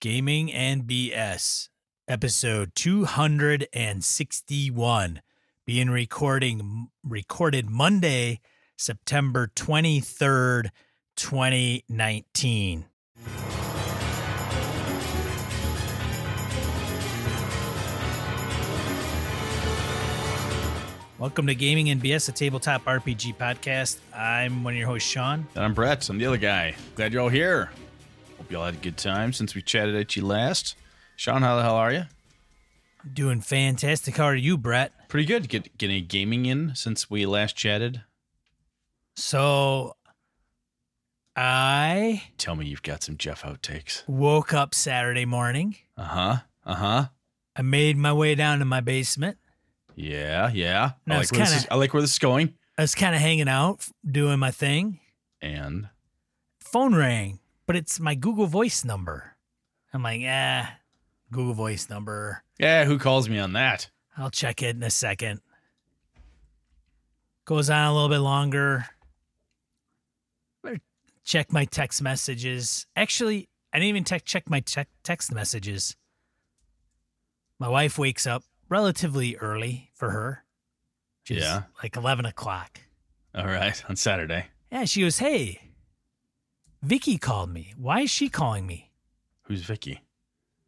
Gaming and BS, episode 261, being recording recorded Monday, September 23rd, 2019. Welcome to Gaming and BS, a tabletop RPG podcast. I'm one of your hosts, Sean. And I'm Brett. I'm the other guy. Glad you're all here. Hope you all had a good time since we chatted at you last. Sean, how the hell are you? Doing fantastic. How are you, Brett? Pretty good. Get getting gaming in since we last chatted. So, I Tell me you've got some Jeff outtakes. woke up Saturday morning. Uh huh. Uh huh. I made my way down to my basement. Yeah. Yeah. No, I it's like where this kinda- is. I like where this is going. I was kind of hanging out, doing my thing. And Phone rang, but it's my Google Voice number. I'm like, ah, Google Voice number. yeah, who calls me on that? I'll check it in a second. Goes on a little bit longer. Better Check my text messages. Actually, I didn't even tech check my tech text messages. My wife wakes up relatively early for her. Yeah. Like 11 o'clock. All right. On Saturday. Yeah, she goes, Hey, Vicky called me. Why is she calling me? Who's Vicky?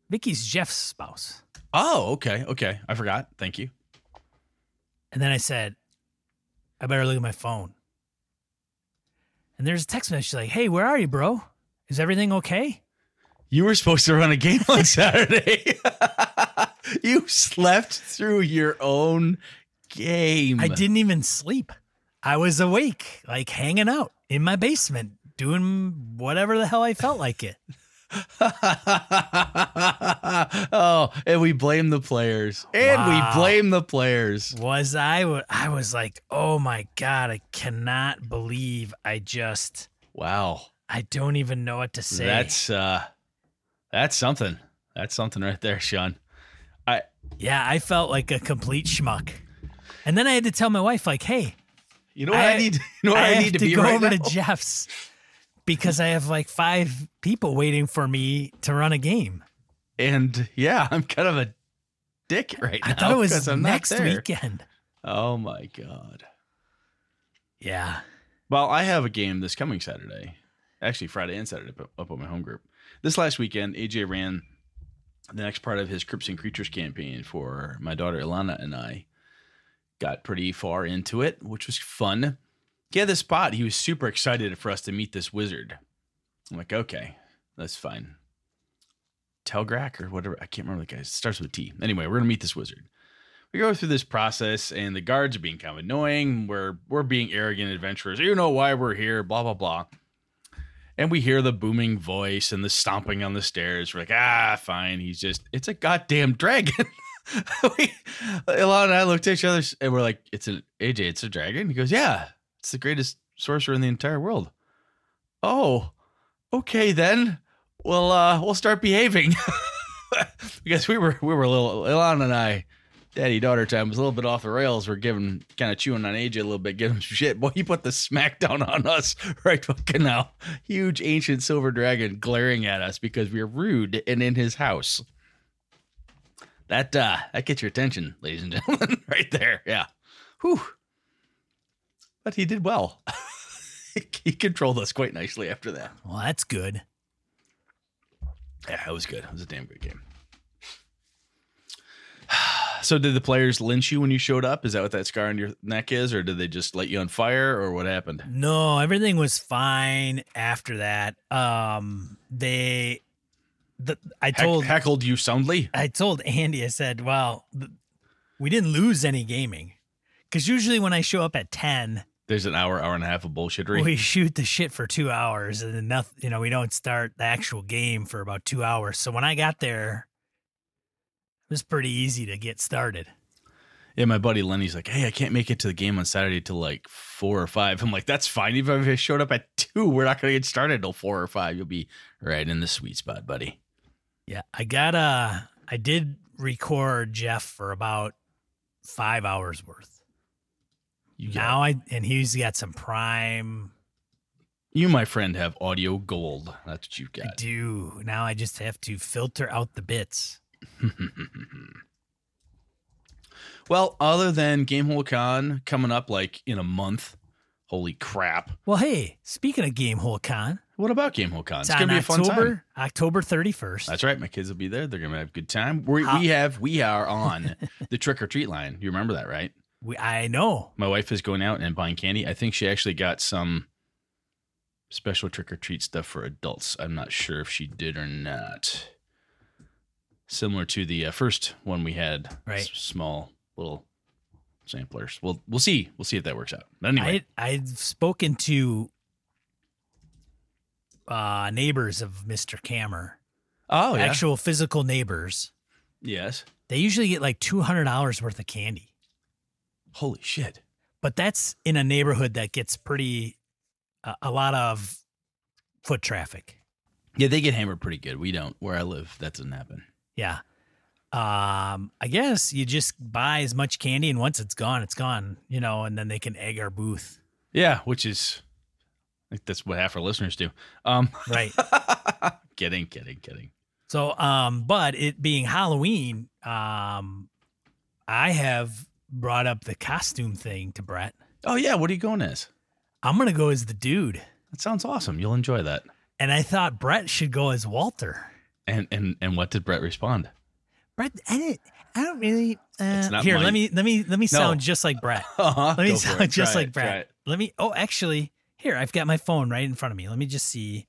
Vicky's Jeff's spouse. Oh, okay. Okay. I forgot. Thank you. And then I said, I better look at my phone. And there's a text message like, Hey, where are you, bro? Is everything okay? You were supposed to run a game on Saturday. you slept through your own game. I didn't even sleep. I was awake, like hanging out in my basement, doing whatever the hell I felt like it. oh, and we blame the players. And Wow. we blame the players. Was I? I was like, oh my God, I cannot believe I just, Wow. I don't even know what to say. That's uh that's something. That's something right there, Sean. I yeah, I felt like a complete schmuck. And then I had to tell my wife, like, hey, you know what I, I- need you know what I, have need to, to be go right over now? to Jeff's because I have like five people waiting for me to run a game. and yeah, I'm kind of a dick right now. I thought it was I'm next weekend. Oh my god. Yeah. Well, I have a game this coming Saturday. Actually, Friday and Saturday up- at my home group. This last weekend, AJ ran the next part of his Crypts and Creatures campaign for my daughter Ilana and I. Got pretty far into it, which was fun. He this spot. He was super excited for us to meet this wizard. I'm like, okay, that's fine. Telgrak or whatever. I can't remember the guy. It starts with T. Anyway, we're gonna meet this wizard we go through this process and the guards are being kind of annoying we're we're being arrogant adventurers you know why we're here blah blah blah and we hear the booming voice and the stomping on the stairs we're like ah fine he's just it's a goddamn dragon we, Ilana and I looked at each other and we're like it's an AJ it's a dragon he goes yeah it's the greatest sorcerer in the entire world oh okay then well uh we'll start behaving because we were we were a little Ilana and I daddy daughter time was a little bit off the rails. We're giving kind of chewing on AJ a little bit, giving him shit. Boy, he put the smackdown on us right fucking now. Huge ancient silver dragon glaring at us because we are rude and in his house. That uh that gets your attention, ladies and gentlemen, right there. Yeah. Whew. But he did well. he controlled us quite nicely after that. Well, that's good. Yeah, it was good. It was a damn good game. So, did the players lynch you when you showed up? Is that what that scar on your neck is, or did they just light you on fire, or what happened? No, everything was fine after that. Um, they, the, I Heck, told, heckled you soundly. I told Andy, I said, well, we didn't lose any gaming. Cause usually when I show up at 10, There's an hour, hour and a half of bullshittery. we shoot the shit for two hours and then nothing, you know, we don't start the actual game for about two hours. So when I got there, it was pretty easy to get started. yeah, my buddy Lenny's like, "Hey, I can't make it to the game on Saturday till like four or five. I'm like, "That's fine. Even if I showed up at two, we're not gonna get started till four or five. You'll be right in the sweet spot, buddy." Yeah, I got uh I did record Jeff for about five hours worth. You now I and he's got some prime You, my friend, have audio gold. That's what you've got. I do. Now I just have to filter out the bits. well, other than Gamehole Con coming up like in a month, holy crap! Well, hey, speaking of Gamehole Con, What about Gamehole Con? it's, It's, gonna on be a fun October time. October 31st. That's right. My kids will be there. They're gonna have a good time. We, we have we are on the trick or treat line. You remember that, right? We, I know. My wife is going out and buying candy. I think she actually got some special trick or treat stuff for adults. I'm not sure if she did or not. Similar to the uh, first one we had, Right. s- small little samplers. We'll we'll see. We'll see if that works out. But anyway, I I've spoken to uh neighbors of Mr. Cammer. oh yeah, Actual physical neighbors. yes. They usually get like $200 worth of candy. Holy shit! But that's in a neighborhood that gets pretty uh, a lot of foot traffic. Yeah, they get hammered pretty good. We don't. Where I live, that doesn't happen. Yeah. Um, I guess you just buy as much candy and once it's gone, it's gone, you know, and then they can egg our booth. Yeah, which is, that's what half our listeners do. Um, Right. kidding, kidding, kidding. so, um, but it being Halloween, um, I have brought up the costume thing to Brett. Oh yeah, what are you going as? I'm going to go as the dude. That sounds awesome. You'll enjoy that. And I thought Brett should go as Walter. And and and what did Brett respond? Brett, I don't, I don't really. Uh, here, let me let me let me No. sound just like Brett. Uh-huh. Let me sound it. just Try like it. Brett. Let me. Oh, actually, here I've got my phone right in front of me. Let me just see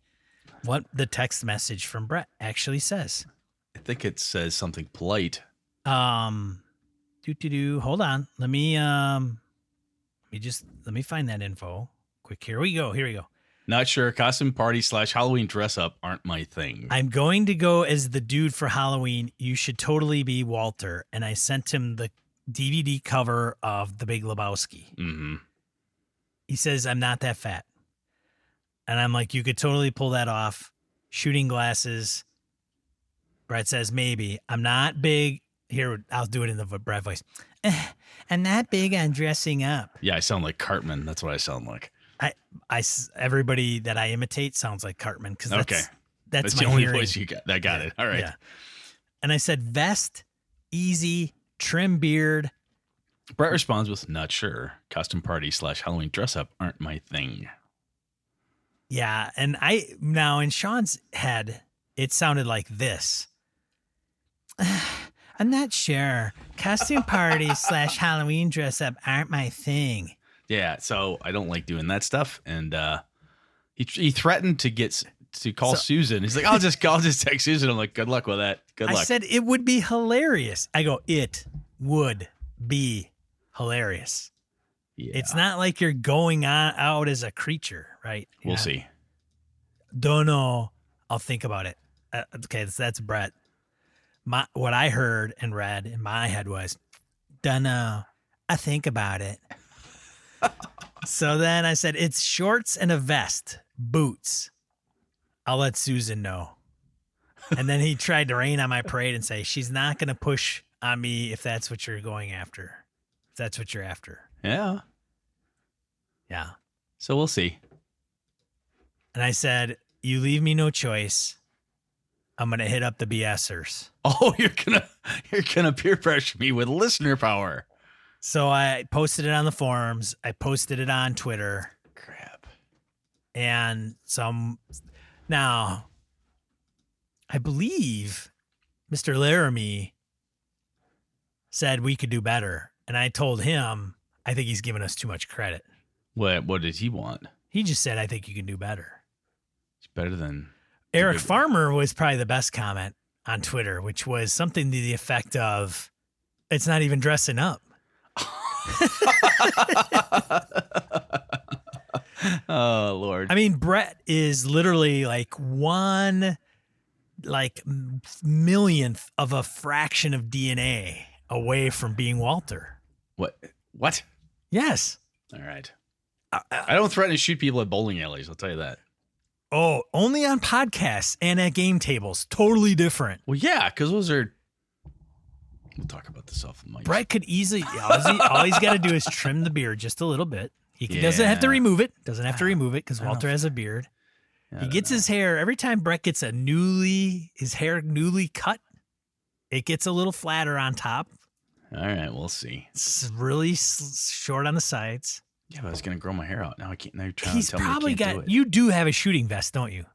what the text message from Brett actually says. I think it says something polite. Um, do do do. Hold on. Let me um, let me just let me find that info. Quick. Here we go. Here we go. Not sure. Costume party slash Halloween dress up aren't my thing. I'm going to go as the dude for Halloween. You should totally be Walter. And I sent him the DVD cover of The Big Lebowski. hmm he says i'm not that fat and i'm like you could totally pull that off shooting glasses brett says maybe i'm not big here i'll do it in the brett voice "Eh, i'm not big on dressing up Yeah, I sound like Cartman. That's what I sound like. i s- everybody that i imitate sounds like cartman because that's, Okay. that's, That's, my the only hearing. voice you got. I got Yeah, it. All right. yeah. and i said vest easy trim beard Brett responds with not sure. Costume party slash Halloween dress up aren't my thing. Yeah, and I now in Sean's head, it sounded like this. I'm not sure. Costume parties slash Halloween dress up aren't my thing. Yeah, so I don't like doing that stuff. And uh he he threatened to get to call So- Susan. He's like, I'll just I'll just text Susan. I'm like, good luck with that. Good luck. I said it would be hilarious. I go, it would be hilarious. yeah, It's not like you're going on out as a creature, right? we'll Yeah. see. Don't know. I'll think about it. Uh, okay, so that's Brett. My what I heard and read in my head was, "Don't know. I think about it." so then I said, "It's shorts and a vest, boots." I'll let Susan know. And then he tried to rain on my parade and say, "She's not going to push on me if that's what you're going after. If that's what you're after." Yeah. Yeah. So we'll see. And I said, "You leave me no choice. I'm going to hit up the BSers." Oh, you're gonna you're gonna peer pressure me with listener power. So I posted it on the forums. I posted it on Twitter, Crap. and some. Now, I believe Mr. Laramie said we could do better, and I told him I think he's giving us too much credit. What what did he want? He just said I think you can do better. It's better than Eric Farmer was probably the best comment on Twitter, which was something to the effect of, "It's not even dressing up." oh Lord. I mean, Brett is literally like one, like millionth of a fraction of DNA away from being Walter. what what? Yes. All right. Uh, I don't threaten to shoot people at bowling alleys, I'll tell you that. Oh, only on podcasts and at game tables. Totally different. Well, yeah, because those are We'll talk about this off the mic. Brett could easily, all, he, all he's got to do is trim the beard just a little bit. He can- doesn't have to remove it. Doesn't have to remove it because Walter has a beard. He gets know. his hair every time Brett gets a newly his hair newly cut. It gets a little flatter on top. All right, we'll see. It's really short on the sides. Yeah, but I was gonna grow my hair out. Now I can't. Now you're trying He's to tell probably me I can't got. do You do have a shooting vest, don't you?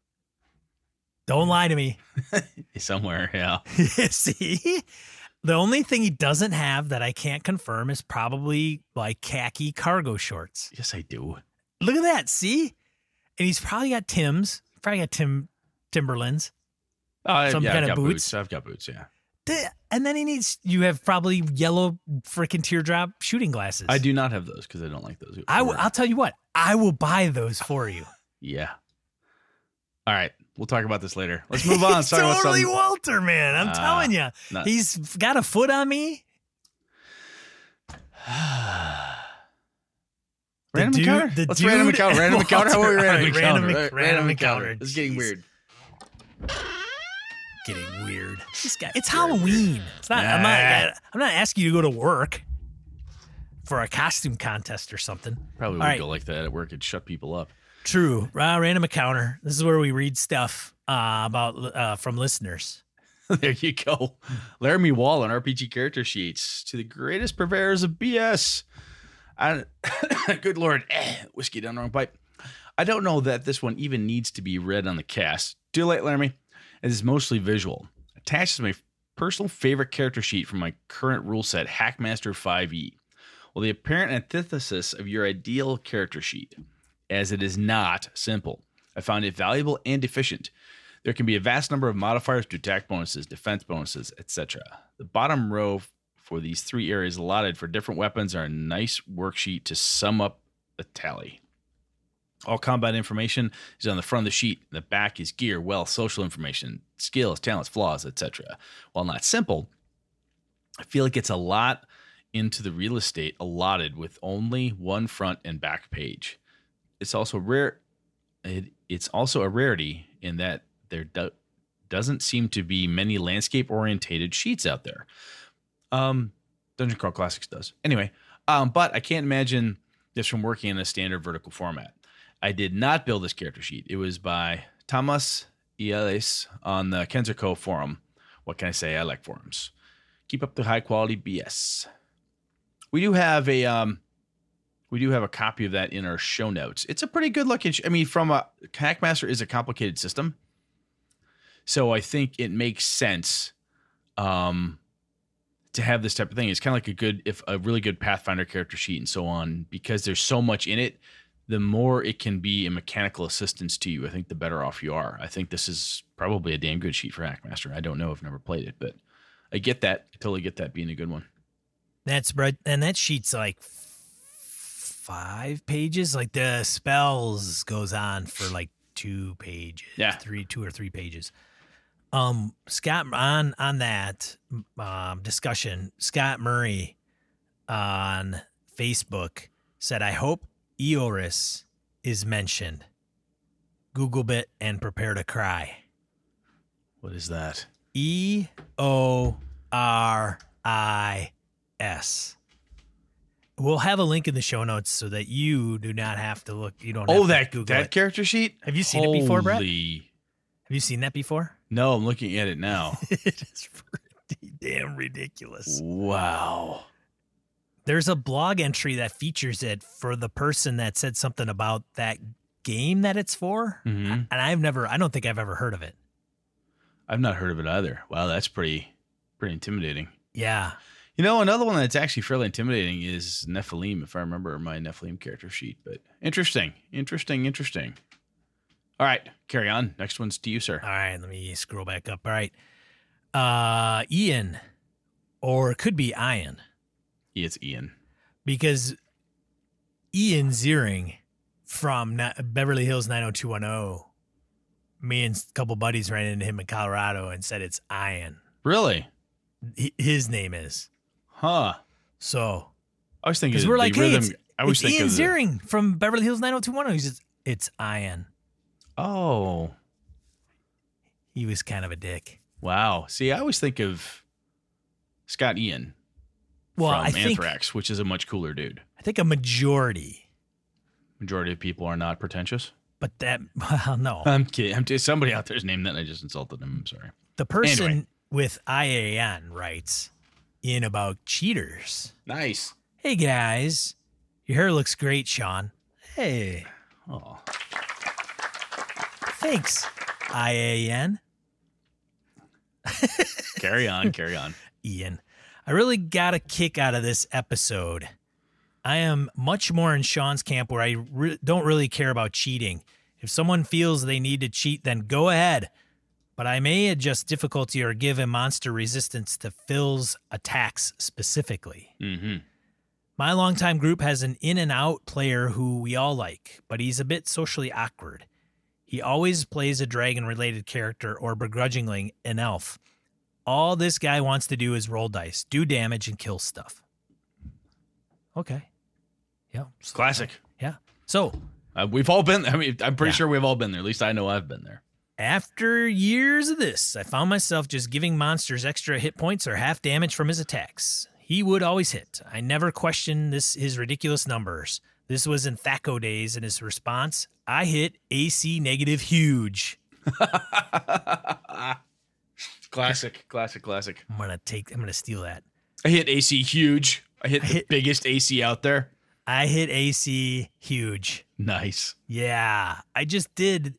Don't lie to me. somewhere. Yeah. See, the only thing he doesn't have that I can't confirm is probably like khaki cargo shorts. Yes, I do. Look at that. See, and he's probably got Tim's. Probably got Tim Timberlands. Uh, Some yeah, kind I've of got boots? I've got boots. Yeah. And then he needs. You have probably yellow freaking teardrop shooting glasses. I do not have those because I don't like those. I w- I'll tell you what. I will buy those for you. yeah. All right, we'll talk about this later. Let's move on. Let's He's talk about totally something. Walter, man. I'm Ah, telling you, not- he's got a foot on me. Random dude- encounter. the Let's random encounter. and Random encounter. How about we random right, encounter? random- Right, random encounter. encounter. This is getting weird. Getting weird. This guy. It's Halloween. It's not. I'm not. I'm not asking you to go to work for a costume contest or something. Probably All would right. go like that at work. It'd shut people up. True. Uh, random encounter. This is where we read stuff uh, about uh, from listeners. there you go. Laramie Wall on RPG character sheets to the greatest purveyors of BS. I, good lord, eh, whiskey down the wrong pipe. I don't know that this one even needs to be read on the cast. Too late, Laramie. It is mostly visual. Attached is my personal favorite character sheet from my current rule set, Hackmaster 5e. Well, the apparent antithesis of your ideal character sheet, as it is not simple. I found it valuable and efficient. There can be a vast number of modifiers to attack bonuses, defense bonuses, etc. The bottom row for these three areas allotted for different weapons are a nice worksheet to sum up the tally. All combat information is on the front of the sheet. The back is gear, wealth, social information, skills, talents, flaws, etc. While not simple, I feel like it's a lot into the real estate allotted with only one front and back page. It's also rare. It, it's also a rarity in that there do, doesn't seem to be many landscape orientated sheets out there. Um, Dungeon Crawl Classics does anyway. Um, but I can't imagine this from working in a standard vertical format. I did not build this character sheet. It was by Thomas Ielis on the KenzerCo forum. What can I say? I like forums. Keep up the high quality BS. We do have a um, we do have a copy of that in our show notes. It's a pretty good looking. Sh- I mean, from a Hackmaster is a complicated system, so I think it makes sense um, to have this type of thing. It's kind of like a good, if a really good Pathfinder character sheet and so on, because there's so much in it. The more it can be a mechanical assistance to you, I think the better off you are. I think this is probably a damn good sheet for Hackmaster. I don't know. I've never played it, but I get that. I totally get that being a good one. That's right, and that sheet's like five pages. Like the spells goes on for like two pages. Yeah. three, two or three pages. Um, Scott on on that um, discussion, Scott Murray on Facebook said, "I hope Eoris is mentioned. Google bit and prepare to cry. What is that? E O R I S. We'll have a link in the show notes so that you do not have to look. You don't. Oh, have Oh, that Google that it. character sheet. Have you seen it before, Brett? Have you seen that before? No, I'm looking at it now. it is pretty damn ridiculous. wow. There's a blog entry that features it for the person that said something about that game that it's for, hmm and I've never. I don't think I've ever heard of it. I've not heard of it either. Wow, that's pretty pretty intimidating. Yeah. You know, another one that's actually fairly intimidating is Nephilim, if I remember my Nephilim character sheet. But interesting, interesting, interesting. All right, carry on. Next one's to you, sir. All right, let me scroll back up. All right. Uh Ian or it could be Ian It's Ian. because Ian Ziering from Beverly Hills 90210 me and a couple buddies ran into him in Colorado and said it's Ian. Really? His name is. Huh. So, I was thinking we're like, hey, rhythm. it's, I always it's Ian of the- Ziering from Beverly Hills 90210. He says it's Ian. Oh, He was kind of a dick. wow. See, I always think of Scott Ian Well, from I think Anthrax, which is a much cooler dude. I think a majority Majority of people are not pretentious. But that, well, no. I'm kidding. I'm t- somebody out there's named that. And I just insulted him. I'm sorry. The person Anyway. with IAN writes in about cheaters. Nice. Hey guys, your hair looks great, Sean. Hey, Oh, thanks, IAN. carry on. carry on. Ian. I really got a kick out of this episode. I am much more in Sean's camp where I re- don't really care about cheating. If someone feels they need to cheat, then go ahead. But I may adjust difficulty or give a monster resistance to Phil's attacks specifically. Mm-hmm. My longtime group has an in and out player who we all like, but he's a bit socially awkward. He always plays a dragon related character or begrudgingly an elf. All this guy wants to do is roll dice, do damage, and kill stuff. Okay. Yeah. Classic. Yeah. So Uh, we've all been. I mean, I'm pretty Yeah. sure we've all been there. At least I know I've been there. after years of this, I found myself just giving monsters extra hit points or half damage from his attacks. He would always hit. I never questioned this his ridiculous numbers. This was in THAC0 days, and his response, I hit AC negative huge. classic. Classic. Classic. I'm gonna take I'm gonna steal that. I hit AC huge. I hit I the hit- biggest AC out there. I hit AC huge. Nice. Yeah. I just did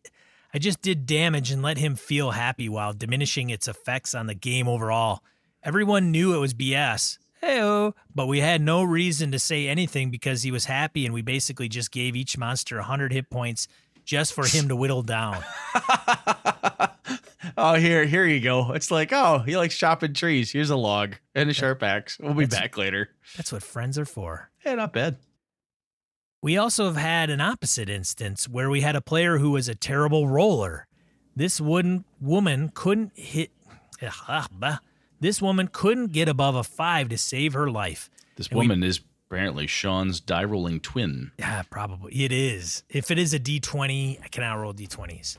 I just did damage and let him feel happy while diminishing its effects on the game overall. Everyone knew it was BS. Heyo, but we had no reason to say anything because he was happy and we basically just gave each monster 100 hit points just for him to whittle down. oh, here, here you go. It's like, oh, he likes chopping trees. Here's a log and a sharp axe. We'll be That's- back later. That's what friends are for. Yeah, not bad. We also have had an opposite instance where we had a player who was a terrible roller. This wooden woman couldn't hit. ah, bah. This woman couldn't get above a five to save her life. This And we- woman is apparently Sean's die rolling twin. Yeah, probably it is. If it is a D20, I cannot roll D20s.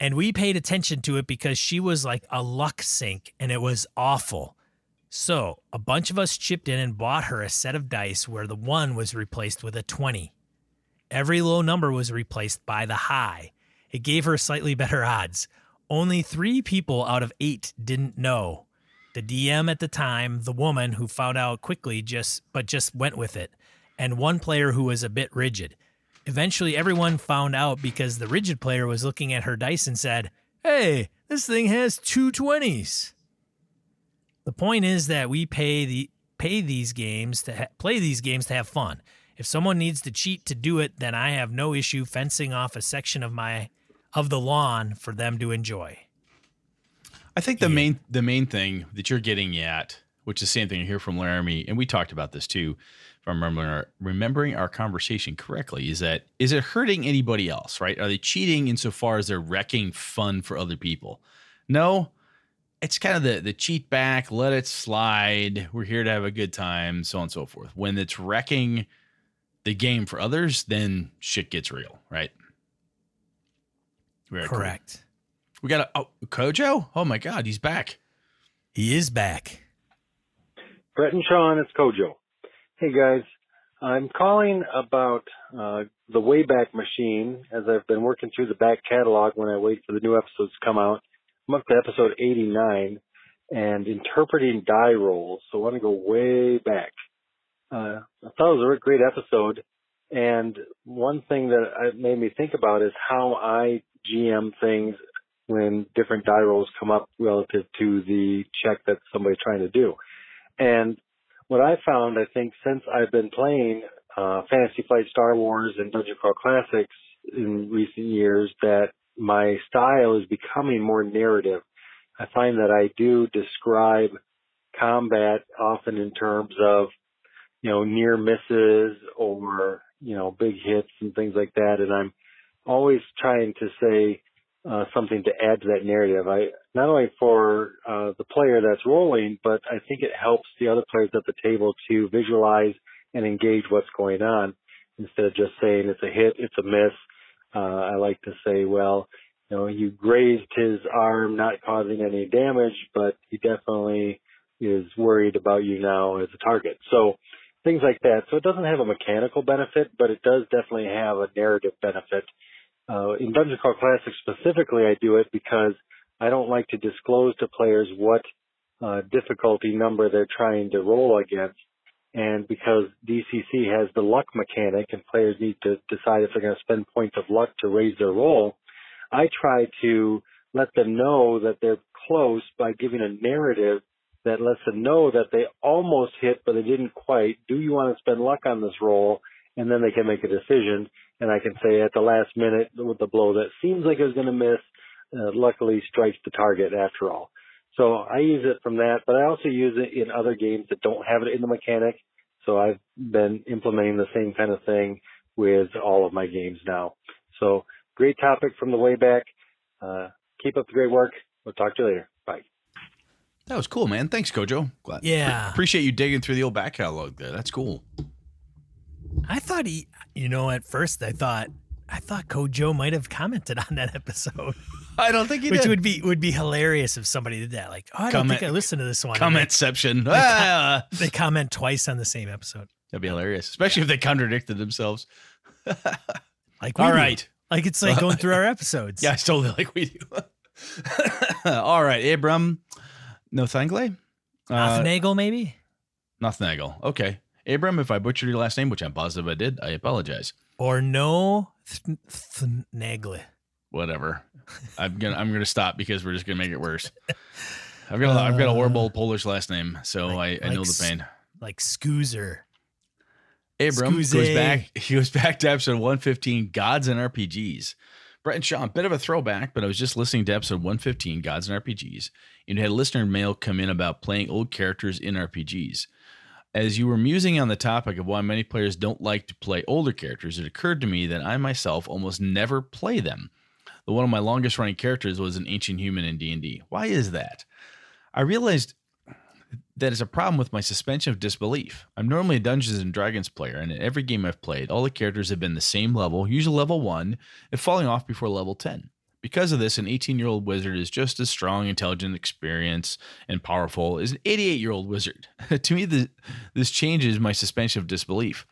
And we paid attention to it because she was like a luck sink and it was awful. So a bunch of us chipped in and bought her a set of dice where the one was replaced with a 20. Every low number was replaced by the high. It gave her slightly better odds. Only three people out of eight didn't know. The DM at the time, the woman who found out quickly just but just went with it, and one player who was a bit rigid. Eventually everyone found out because the rigid player was looking at her dice and said, "Hey, this thing has two 20s." The point is that we pay the pay these games to ha- play these games to have fun. If someone needs to cheat to do it, then I have no issue fencing off a section of my of the lawn for them to enjoy. I think the Yeah. main the main thing that you're getting at, which is the same thing I hear from Laramie, and we talked about this too, I'm remembering our, remembering our conversation correctly, is that is it hurting anybody else, right? Are they cheating insofar as they're wrecking fun for other people? No. It's kind of the the cheat back, let it slide. We're here to have a good time, so on and so forth. When it's wrecking the game for others, then shit gets real, right? Very cool. Correct. We got a oh, Kojo. Oh my God, he's back. He is back. Brett and Sean, it's Kojo. Hey guys, I'm calling about uh, the Wayback Machine as I've been working through the back catalog when I wait for the new episodes to come out. I'm up to episode 89 and interpreting die rolls, so I want to go way back. Uh, I thought it was a great episode, and one thing that made me think about is how I GM things when different die rolls come up relative to the check that somebody's trying to do. And what I found, I think, since I've been playing uh, Fantasy Flight Star Wars and Dungeon Crawl Classics in recent years, that my style is becoming more narrative. I find that I do describe combat often in terms of, you know, near misses or, you know, big hits and things like that. And I'm always trying to say uh, something to add to that narrative. I not only for uh, the player that's rolling, but I think it helps the other players at the table to visualize and engage what's going on instead of just saying it's a hit, it's a miss. Uh, I like to say, well, you know, you grazed his arm, not causing any damage, but he definitely is worried about you now as a target. So things like that. So it doesn't have a mechanical benefit, but it does definitely have a narrative benefit. Uh, in Dungeon Crawl Classic specifically, I do it because I don't like to disclose to players what uh, difficulty number they're trying to roll against. And because DCC has the luck mechanic and players need to decide if they're going to spend points of luck to raise their roll, I try to let them know that they're close by giving a narrative that lets them know that they almost hit, but they didn't quite. Do you want to spend luck on this roll? And then they can make a decision. And I can say at the last minute with the blow that seems like it was going to miss, uh, luckily strikes the target after all. So I use it from that, but I also use it in other games that don't have it in the mechanic. So I've been implementing the same kind of thing with all of my games now. So great topic from the way back. Uh, keep up the great work. We'll talk to you later. Bye. That was cool, man. Thanks, Kojo. Glad. Yeah. appreciate you digging through the old back catalog there. That's cool. I thought he, you know, at first I thought, I thought Kojo might have commented on that episode, I don't think he which did. would be would be hilarious if somebody did that. Like, oh, I don't think I listened to this one. Commentception. Ah, They, they comment twice on the same episode. that'd be hilarious, especially if they contradicted themselves. Like, we All do. right. like it's like going through our episodes. Yeah, it's totally like we do. All right, Abram Nothangle? Uh, Nagel, maybe. Nothnagel. Okay. Abram, if I butchered your last name, which I'm positive I did, I apologize. or no th- Thnagle. Whatever. I'm gonna I'm gonna stop because we're just gonna make it worse. I've got a, I've got a uh, horrible Polish last name, so like- I, I know like the pain. like Scoozer. Abram goes back. He goes back to episode 115, Gods and RPGs. Brett and Sean, bit of a throwback, but I was just listening to episode 115, Gods and RPGs, and had a listener mail come in about playing old characters in RPGs. As you were musing on the topic of why many players don't like to play older characters, it occurred to me that I myself almost never play them. The one of my longest running characters was an ancient human in D&D. Why is that? I realized that is a problem with my suspension of disbelief. I'm normally a Dungeons and Dragons player, and in every game I've played, all the characters have been the same level, usually level 1, and falling off before level 10. Because of this, an 18 year old wizard is just as strong, intelligent, experienced, and powerful as an 88 year old wizard. to me, this changes my suspension of disbelief.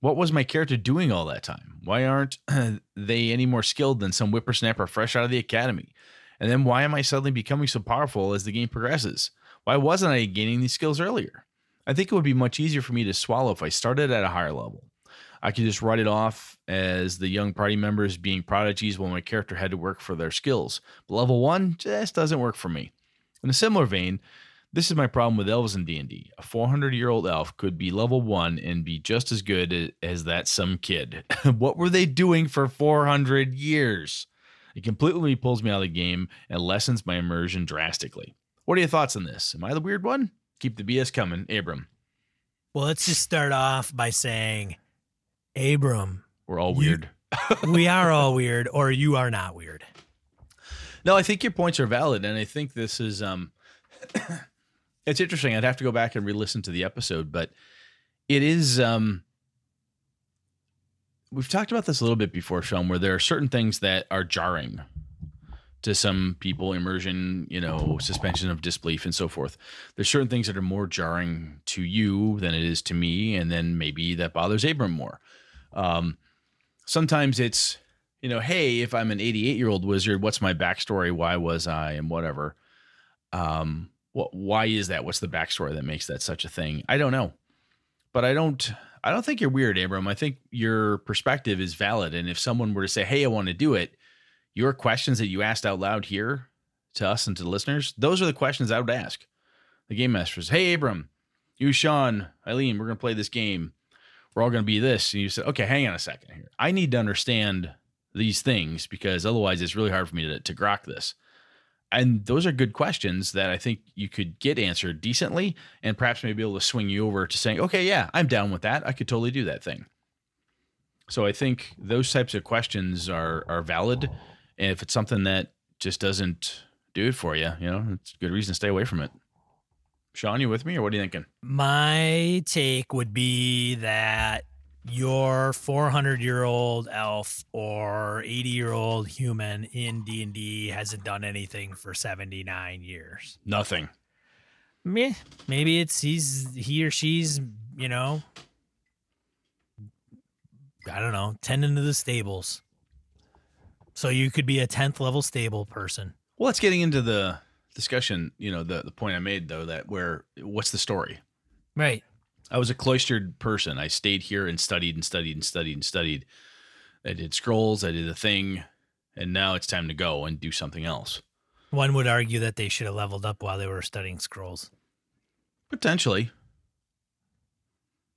What was my character doing all that time? Why aren't they any more skilled than some whippersnapper fresh out of the academy? And then why am I suddenly becoming so powerful as the game progresses? Why wasn't I gaining these skills earlier? I think it would be much easier for me to swallow if I started at a higher level. I could just write it off as the young party members being prodigies while my character had to work for their skills. But level one just doesn't work for me. In a similar vein, this is my problem with elves in D&D. A 400-year-old elf could be level 1 and be just as good as that some kid. what were they doing for 400 years? It completely pulls me out of the game and lessens my immersion drastically. What are your thoughts on this? Am I the weird one? Keep the BS coming, Abram. Well, let's just start off by saying, Abram, We're all You- weird. we are all weird, or you are not weird. No, I think your points are valid, and I think this is um, it's interesting. I'd have to go back and re-listen to the episode, but it is um, we've talked about this a little bit before, Sean, where there are certain things that are jarring to some people, immersion, you know, suspension of disbelief, and so forth. There's certain things that are more jarring to you than it is to me, and then maybe that bothers Abram more. Um, sometimes it's you know, hey, if I'm an 88 year old wizard, what's my backstory? Why was I and whatever? Um, what? Why is that? What's the backstory that makes that such a thing? I don't know, but I don't. I don't think you're weird, Abram. I think your perspective is valid, and if someone were to say, "Hey, I want to do it," your questions that you asked out loud here to us and to the listeners, those are the questions I would ask the game masters. Hey, Abram, you, Sean, Eileen, we're gonna play this game. We're all gonna be this, and you said, "Okay, hang on a second here. I need to understand." these things because otherwise it's really hard for me to, to grok this. And those are good questions that I think you could get answered decently and perhaps maybe able to swing you over to saying, okay, yeah, I'm down with that. I could totally do that thing. So I think those types of questions are are valid. And if it's something that just doesn't do it for you, you know, it's a good reason to stay away from it. Sean, you with me or what are you thinking? My take would be that your 400 year old elf or 80 year old human in D&D hasn't done anything for 79 years. Nothing. Meh. Maybe it's he's he or she's you know. I don't know, tending to the stables. So you could be a tenth level stable person. Well, it's getting into the discussion. You know, the the point I made though that where what's the story? Right. I was a cloistered person. I stayed here and studied and studied and studied and studied. I did scrolls. I did a thing, and now it's time to go and do something else. One would argue that they should have leveled up while they were studying scrolls. Potentially.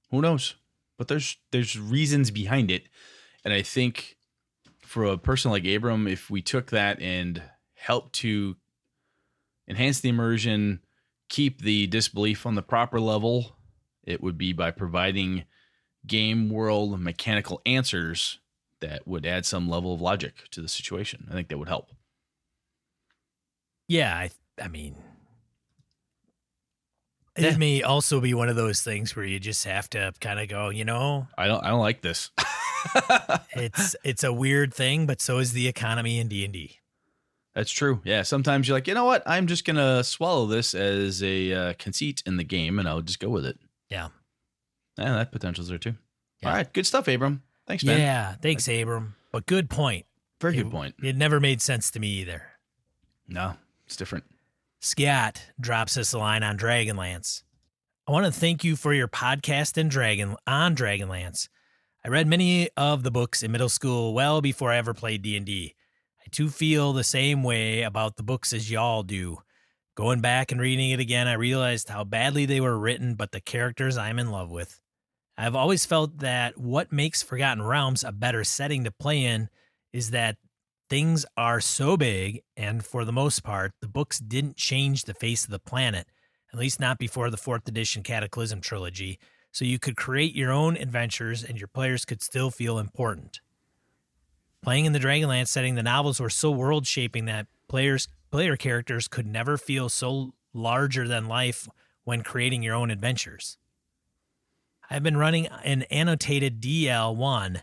Who knows? But there's there's reasons behind it. And I think for a person like Abram, if we took that and helped to enhance the immersion, keep the disbelief on the proper level, it would be by providing game world mechanical answers that would add some level of logic to the situation. I think that would help. Yeah, I I mean Yeah. it may also be one of those things where you just have to kind of go, you know, I don't I don't like this. it's it's a weird thing, but so is the economy in D&D. That's true. Yeah. Sometimes you're like, you know what? I'm just gonna swallow this as a uh, conceit in the game, and I'll just go with it. Yeah. Yeah, that potential's there too. Yeah. All right, good stuff, Abram. Thanks, man. Yeah, thanks Abram. But good point. Very it, good point. It never made sense to me either. No, it's different. Scott drops us a line on Dragonlance. I want to thank you for your podcast and Dragon on Dragonlance. I read many of the books in middle school well before I ever played D&D. I too feel the same way about the books as y'all do. Going back and reading it again, I realized how badly they were written, but the characters I'm in love with. I've always felt that what makes Forgotten Realms a better setting to play in is that things are so big, and for the most part, the books didn't change the face of the planet, at least not before the fourth edition Cataclysm trilogy. So you could create your own adventures and your players could still feel important. Playing in the Dragonlance setting, the novels were so world shaping that players player characters could never feel so larger than life when creating your own adventures. I've been running an annotated DL1,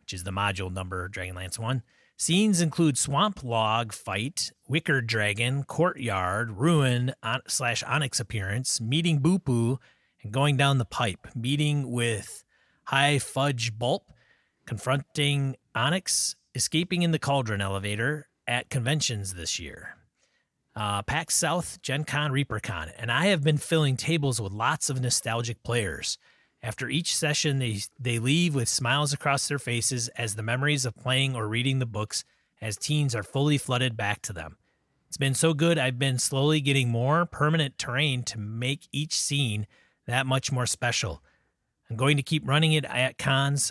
which is the module number Dragonlance 1. Scenes include swamp log fight, wicker dragon, courtyard, ruin on, slash onyx appearance, meeting Bupu, and going down the pipe, meeting with High Fudge Bulp, confronting Onyx, escaping in the Cauldron elevator at conventions this year. Uh, PAX South, Gen Con, ReaperCon, and I have been filling tables with lots of nostalgic players. After each session, they, they leave with smiles across their faces as the memories of playing or reading the books as teens are fully flooded back to them. It's been so good, I've been slowly getting more permanent terrain to make each scene that much more special. I'm going to keep running it at cons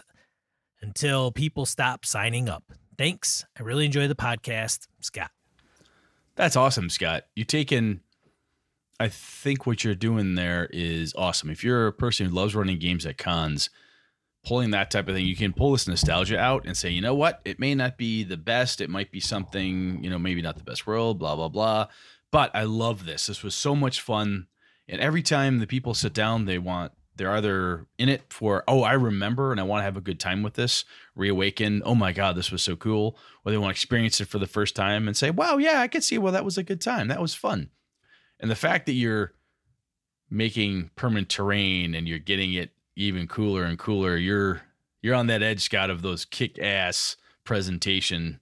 until people stop signing up. Thanks. I really enjoy the podcast. Scott. That's awesome, Scott. You taken. I think what you're doing there is awesome. If you're a person who loves running games at cons, pulling that type of thing, you can pull this nostalgia out and say, you know what? It may not be the best. It might be something, you know, maybe not the best world, blah, blah, blah. But I love this. This was so much fun. And every time the people sit down, they want, they're either in it for, oh, I remember and I want to have a good time with this, reawaken, oh my God, this was so cool. Or they want to experience it for the first time and say, wow, yeah, I could see, well, that was a good time. That was fun. And the fact that you're making permanent terrain and you're getting it even cooler and cooler, you're you're on that edge, Scott, of those kick ass presentation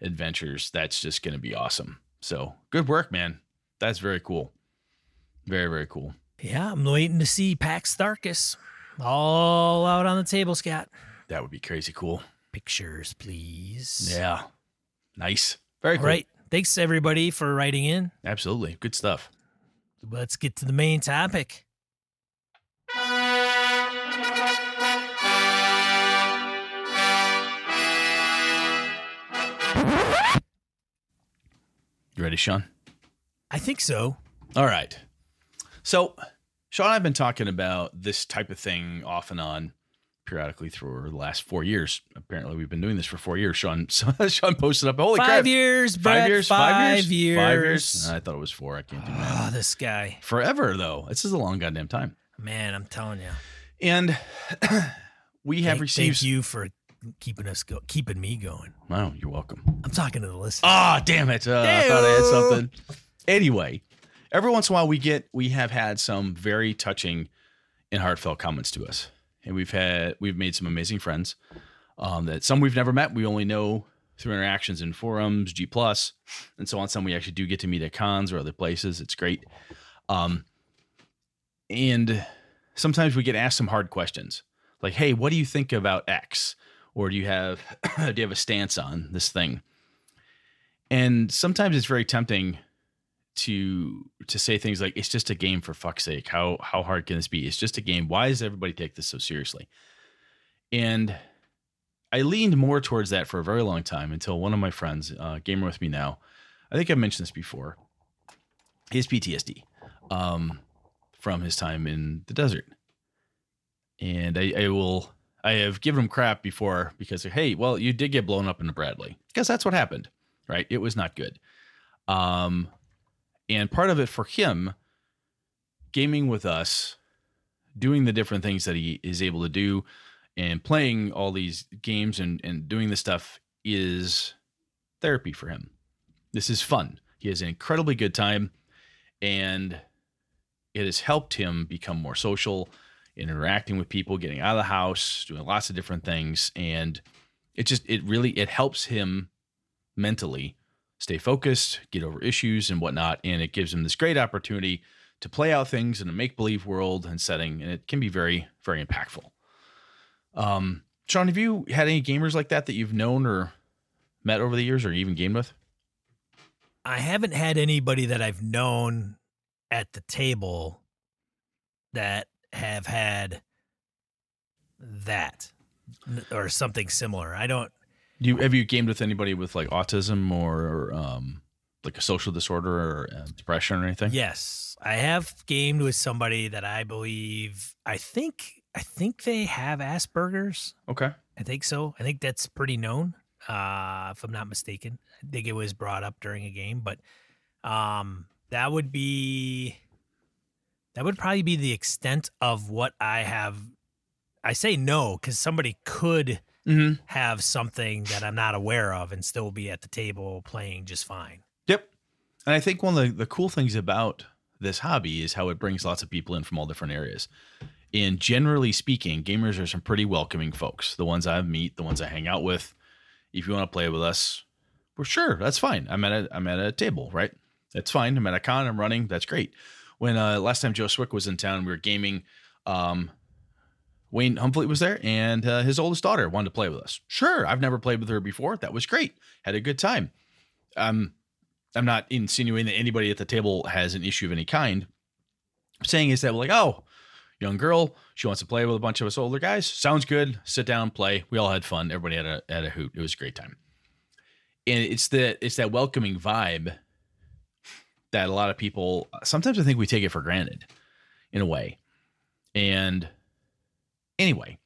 adventures. That's just gonna be awesome. So good work, man. That's very cool. Very, very cool. Yeah, I'm waiting to see Pax Tharkas all out on the table, Scott. That would be crazy cool. Pictures, please. Yeah. Nice. Very All cool. right. Thanks, everybody, for writing in. Absolutely. Good stuff. Let's get to the main topic. You ready, Sean? I think so. All right. So, Sean and I have been talking about this type of thing off and on periodically through the last four years. Apparently, we've been doing this for four years. Sean, Sean posted up, holy five crap. years, Brett. Five years? Five, years? Five years? I thought it was four. I can't do Oh, this guy. Forever, though. This is a long goddamn time. Man, I'm telling you. And we have Thank, received. thank you for keeping us go, keeping me going. Wow, you're welcome. I'm talking to the listeners. Ah, damn it. Uh, I thought I had something. Anyway, every once in a while we get we have had some very touching and heartfelt comments to us, and we've had we've made some amazing friends. Um, that some we've never met, we only know through interactions in forums, G plus, and so on. Some we actually do get to meet at cons or other places. It's great. Um, and sometimes we get asked some hard questions, like, "Hey, what do you think about X?" Or do you have do you have a stance on this thing? And sometimes it's very tempting to to say things like it's just a game for fuck's sake. How how hard can this be? It's just a game. Why does everybody take this so seriously? And i leaned more towards that for a very long time until one of my friends uh, gamer with me now i think i've mentioned this before his ptsd um, from his time in the desert. And I, I will i have given him crap before because hey well you did get blown up in bradley. Because that's what happened right? It was not good. Um and part of it for him, gaming with us, doing the different things that he is able to do, and playing all these games and, and doing this stuff is therapy for him. This is fun. He has an incredibly good time, and it has helped him become more social, in interacting with people, getting out of the house, doing lots of different things, and it just it really it helps him mentally stay focused, get over issues and whatnot. And it gives them this great opportunity to play out things in a make believe world and setting. And it can be very, very impactful. Um, Sean, have you had any gamers like that that you've known or met over the years or even gamed with? I haven't had anybody that I've known at the table that have had that or something similar. I don't do you have you gamed with anybody with like autism or um, like a social disorder or uh, depression or anything? Yes, I have gamed with somebody that I believe. I think I think they have Asperger's. Okay, I think so. I think that's pretty known, uh, if I'm not mistaken. I think it was brought up during a game, but um, that would be that would probably be the extent of what I have. I say no because somebody could mm-hmm. have something that I'm not aware of and still be at the table playing just fine. Yep. And I think one of the, the cool things about this hobby is how it brings lots of people in from all different areas. And generally speaking, gamers are some pretty welcoming folks. The ones I meet, the ones I hang out with. If you want to play with us, we're sure that's fine. I'm at a I'm at a table, right? That's fine. I'm at a con. I'm running. That's great. When uh, last time Joe Swick was in town, we were gaming. Um, Wayne Humphrey was there, and uh, his oldest daughter wanted to play with us. Sure, I've never played with her before. That was great. Had a good time. Um, I'm not insinuating that anybody at the table has an issue of any kind. I'm saying is that like, oh, young girl, she wants to play with a bunch of us older guys. Sounds good. Sit down, play. We all had fun. Everybody had a had a hoot. It was a great time. And it's the it's that welcoming vibe that a lot of people sometimes I think we take it for granted in a way. And Anyway,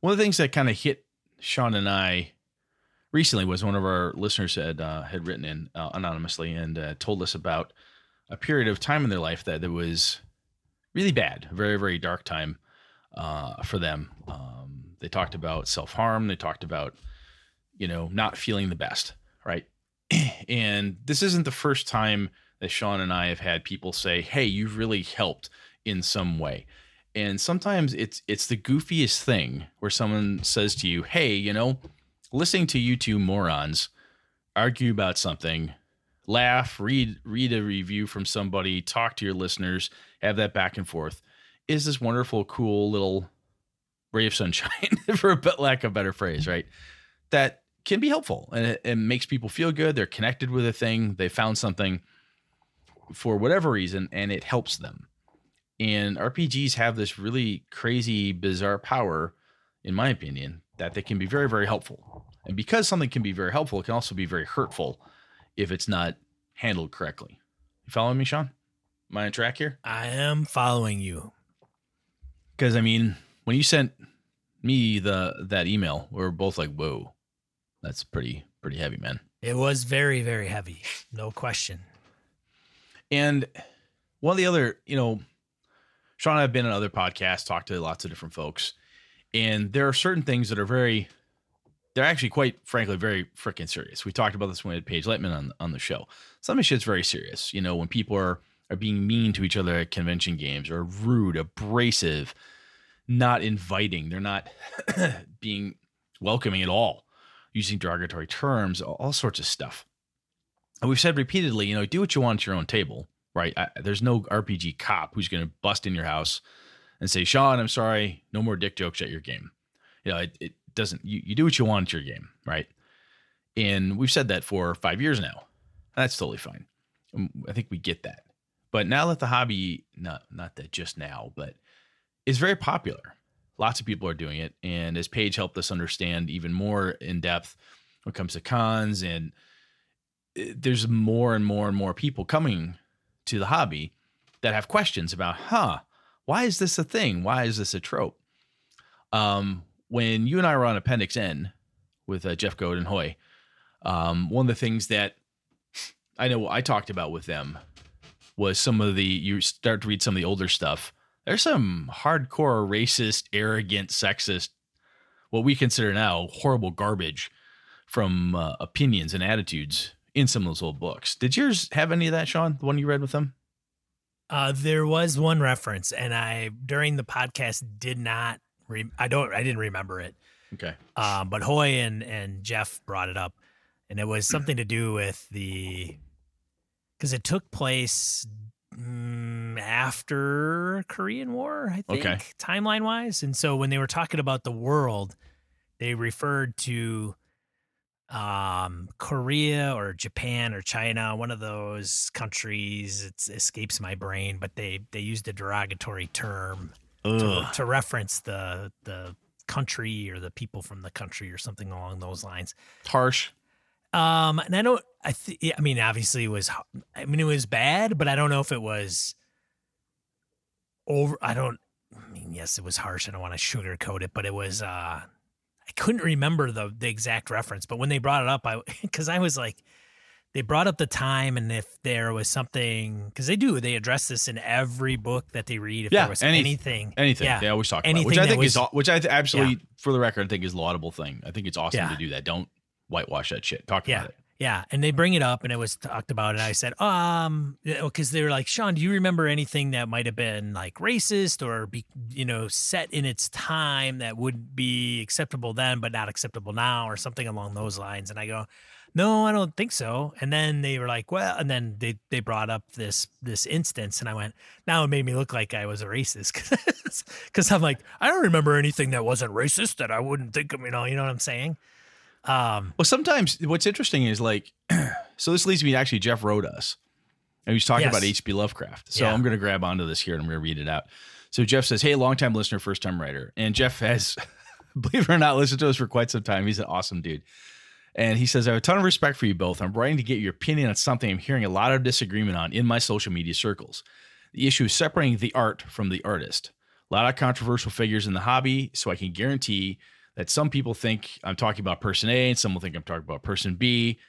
one of the things that kind of hit Sean and I recently was one of our listeners had uh, had written in uh, anonymously and uh, told us about a period of time in their life that it was really bad, very very dark time uh, for them. Um, they talked about self harm. They talked about you know not feeling the best, right? and this isn't the first time that Sean and I have had people say, "Hey, you've really helped in some way." And sometimes it's it's the goofiest thing where someone says to you, "Hey, you know, listening to you two morons argue about something, laugh, read read a review from somebody, talk to your listeners, have that back and forth, is this wonderful, cool little ray of sunshine, for a bit lack of better phrase, right? That can be helpful and it, it makes people feel good. They're connected with a thing. They found something for whatever reason, and it helps them. And RPGs have this really crazy, bizarre power, in my opinion, that they can be very, very helpful. And because something can be very helpful, it can also be very hurtful if it's not handled correctly. You following me, Sean? Am I on track here? I am following you. Because I mean, when you sent me the that email, we are both like, "Whoa, that's pretty pretty heavy, man." It was very very heavy, no question. And one of the other, you know, Sean and I have been on other podcasts, talked to lots of different folks, and there are certain things that are very, they're actually quite frankly very freaking serious. We talked about this when we had Paige Leitman on on the show. Some of the shit's very serious. You know, when people are are being mean to each other at convention games or rude, abrasive, not inviting. They're not being welcoming at all, using derogatory terms, all sorts of stuff. And we've said repeatedly, you know, do what you want at your own table, right? I, there's no RPG cop who's going to bust in your house and say, Sean, I'm sorry, no more dick jokes at your game. You know, it, it doesn't, you, you do what you want at your game, right? And we've said that for five years now. That's totally fine. Um, I think we get that. But now that the hobby, not not that just now, but is very popular. Lots of people are doing it. And as Paige helped us understand even more in depth when it comes to cons, and eh, there's more and more and more people coming to the hobby that have questions about, huh, why is this a thing? Why is this a trope? Um, when you and I were on Appendix N with uh, Jeff Goad and Hoi, um, one of the things that I know I talked about with them was some of the you start to read some of the older stuff. There's some hardcore racist, arrogant, sexist, what we consider now horrible garbage from uh, opinions and attitudes in some of those old books. Did yours have any of that, Sean? The one you read with them? Uh, there was one reference, and I during the podcast did not. Re- I don't. I didn't remember it. Okay. Um, but Hoi and and Jeff brought it up, and it was something to do with the because it took place mm, after Korean War, I think, Okay. timeline wise. And so when they were talking about the world, they referred to um Korea or Japan or China, one of those countries. It escapes my brain, but they they used a derogatory term to, to reference the the country or the people from the country or something along those lines. Harsh. Um, and I don't. I th- I mean, obviously, it was. I mean, it was bad, but I don't know if it was over. I don't. I mean, yes, it was harsh. I don't want to sugarcoat it, but it was. uh I couldn't remember the the exact reference, but when they brought it up, I because I was like, they brought up the time and if there was something because they do they address this in every book that they read. If Yeah, there was any- anything, Anything. yeah, They always talk about, which I think is, was- au- which I th- absolutely, for the record, I think is a laudable thing. I think it's awesome Yeah. to do that. Don't whitewash that shit. Talk Yeah. about it. Yeah, and they bring it up, and it was talked about, and I said, um, because they were like, Sean, do you remember anything that might have been like racist or be, you know, set in its time that would be acceptable then, but not acceptable now, or something along those lines? And I go, no, I don't think so. And then they were like, well, and then they they brought up this this instance, and I went, now it made me look like I was a racist because I'm like, I don't remember anything that wasn't racist that I wouldn't think of, you know, you know what I'm saying? Um, Well, sometimes what's interesting is like, so this leads me to actually Jeff wrote us, and he was talking Yes. about H.P. Lovecraft. So Yeah. I'm going to grab onto this here and I'm going to read it out. So Jeff says, "Hey, longtime listener, first time writer," and Jeff has, believe it or not, listened to us for quite some time. He's an awesome dude. And he says, I have a ton of respect for you both. I'm writing to get your opinion on something I'm hearing a lot of disagreement on in my social media circles. The issue is separating the art from the artist. A lot of controversial figures in the hobby, so I can guarantee that some people think I'm talking about person A and some will think I'm talking about person B.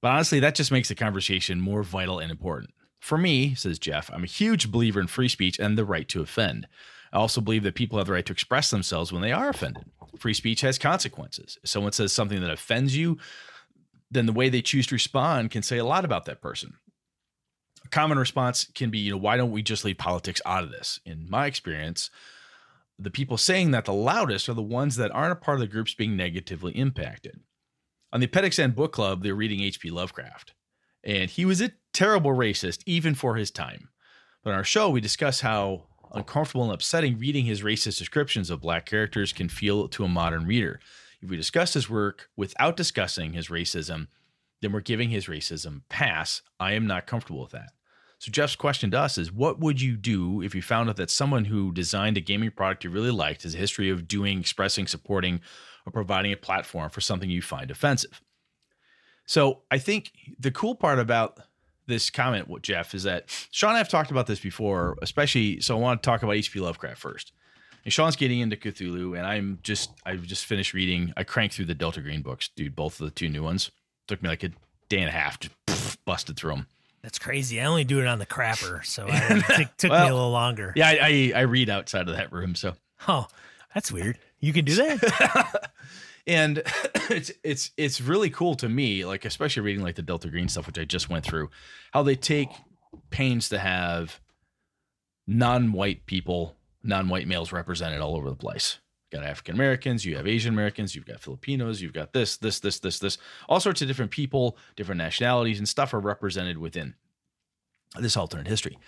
But honestly, that just makes the conversation more vital and important. For me, says Jeff, I'm a huge believer in free speech and the right to offend. I also believe that people have the right to express themselves when they are offended. Free speech has consequences. If someone says something that offends you, then the way they choose to respond can say a lot about that person. A common response can be, you know, why don't we just leave politics out of this? In my experience, the people saying that the loudest are the ones that aren't a part of the groups being negatively impacted. On the Appendix N book club, they're reading H.P. Lovecraft, and he was a terrible racist even for his time. But on our show, we discuss how uncomfortable and upsetting reading his racist descriptions of black characters can feel to a modern reader. If we discuss his work without discussing his racism, then we're giving his racism pass. I am not comfortable with that. So Jeff's question to us is what would you do if you found out that someone who designed a gaming product you really liked has a history of doing, expressing, supporting, or providing a platform for something you find offensive? So I think the cool part about this comment, what Jeff, is that Sean and I have talked about this before, especially so I want to talk about HP Lovecraft first. And Sean's getting into Cthulhu, and I'm just I've just finished reading. I cranked through the Delta Green books, dude. Both of the two new ones took me like a day and a half, just busted through them. That's crazy. I only do it on the crapper, so I, it took, took me a little longer. Yeah, I, I I read outside of that room, so Oh, that's weird. You can do that. and it's it's it's really cool to me like especially reading like the delta green stuff which i just went through how they take pains to have non-white people, non-white males represented all over the place. Got African Americans, you have Asian Americans, you've got Filipinos, you've got this, this, this, this, this. All sorts of different people, different nationalities, and stuff are represented within this alternate history.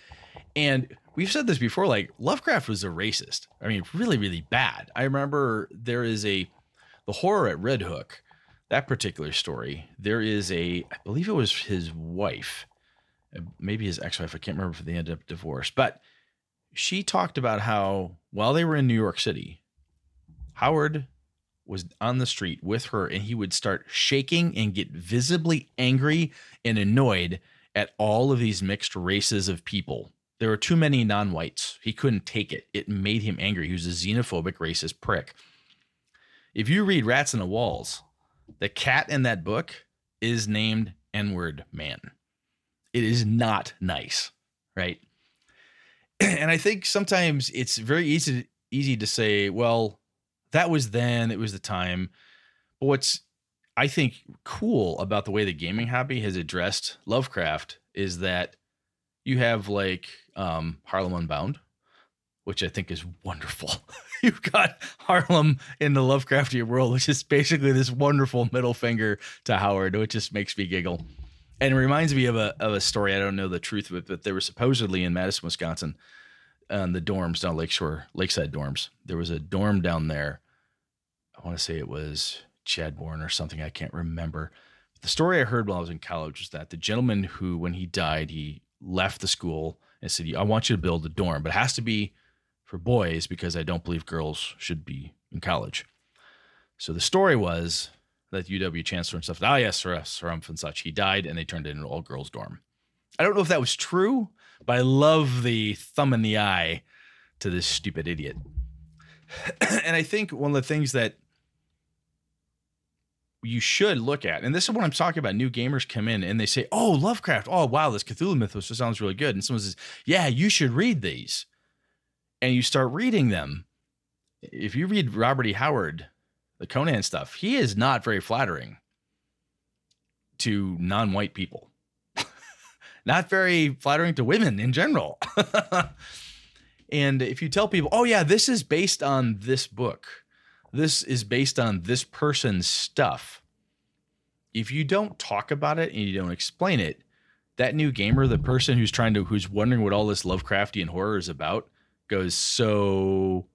And we've said this before like Lovecraft was a racist. I mean, really, really bad. I remember there is a the horror at Red Hook, that particular story. There is a, I believe it was his wife, uh, maybe his ex-wife. I can't remember if they ended up divorced, but she talked about how while they were in New York City, Howard was on the street with her and he would start shaking and get visibly angry and annoyed at all of these mixed races of people. There were too many non whites. He couldn't take it. It made him angry. He was a xenophobic, racist prick. If you read Rats in the Walls, the cat in that book is named N word man. It is not nice, right? And I think sometimes it's very easy easy to say, well, that was then, it was the time. But what's I think cool about the way the gaming hobby has addressed Lovecraft is that you have like um, Harlem Unbound, which I think is wonderful. You've got Harlem in the Lovecraftian world, which is basically this wonderful middle finger to Howard, which just makes me giggle. And it reminds me of a of a story. I don't know the truth of it, but there was supposedly in Madison, Wisconsin, on the dorms down Lakeshore, Lakeside dorms. There was a dorm down there. I want to say it was Chadbourne or something. I can't remember. The story I heard while I was in college was that the gentleman who, when he died, he left the school and said, I want you to build a dorm, but it has to be for boys because I don't believe girls should be in college. So the story was that UW chancellor and stuff, ah, yes, Sir, Sir and such, he died and they turned it into an all girls dorm. I don't know if that was true, but I love the thumb in the eye to this stupid idiot. and I think one of the things that you should look at, and this is what I'm talking about. New gamers come in and they say, "Oh, Lovecraft! Oh, wow, this Cthulhu mythos sounds really good." And someone says, "Yeah, you should read these," and you start reading them. If you read Robert E. Howard, the Conan stuff, he is not very flattering to non-white people. Not very flattering to women in general. and if you tell people, "Oh yeah, this is based on this book," this is based on this person's stuff. If you don't talk about it and you don't explain it, that new gamer, the person who's trying to, who's wondering what all this Lovecraftian horror is about, goes, So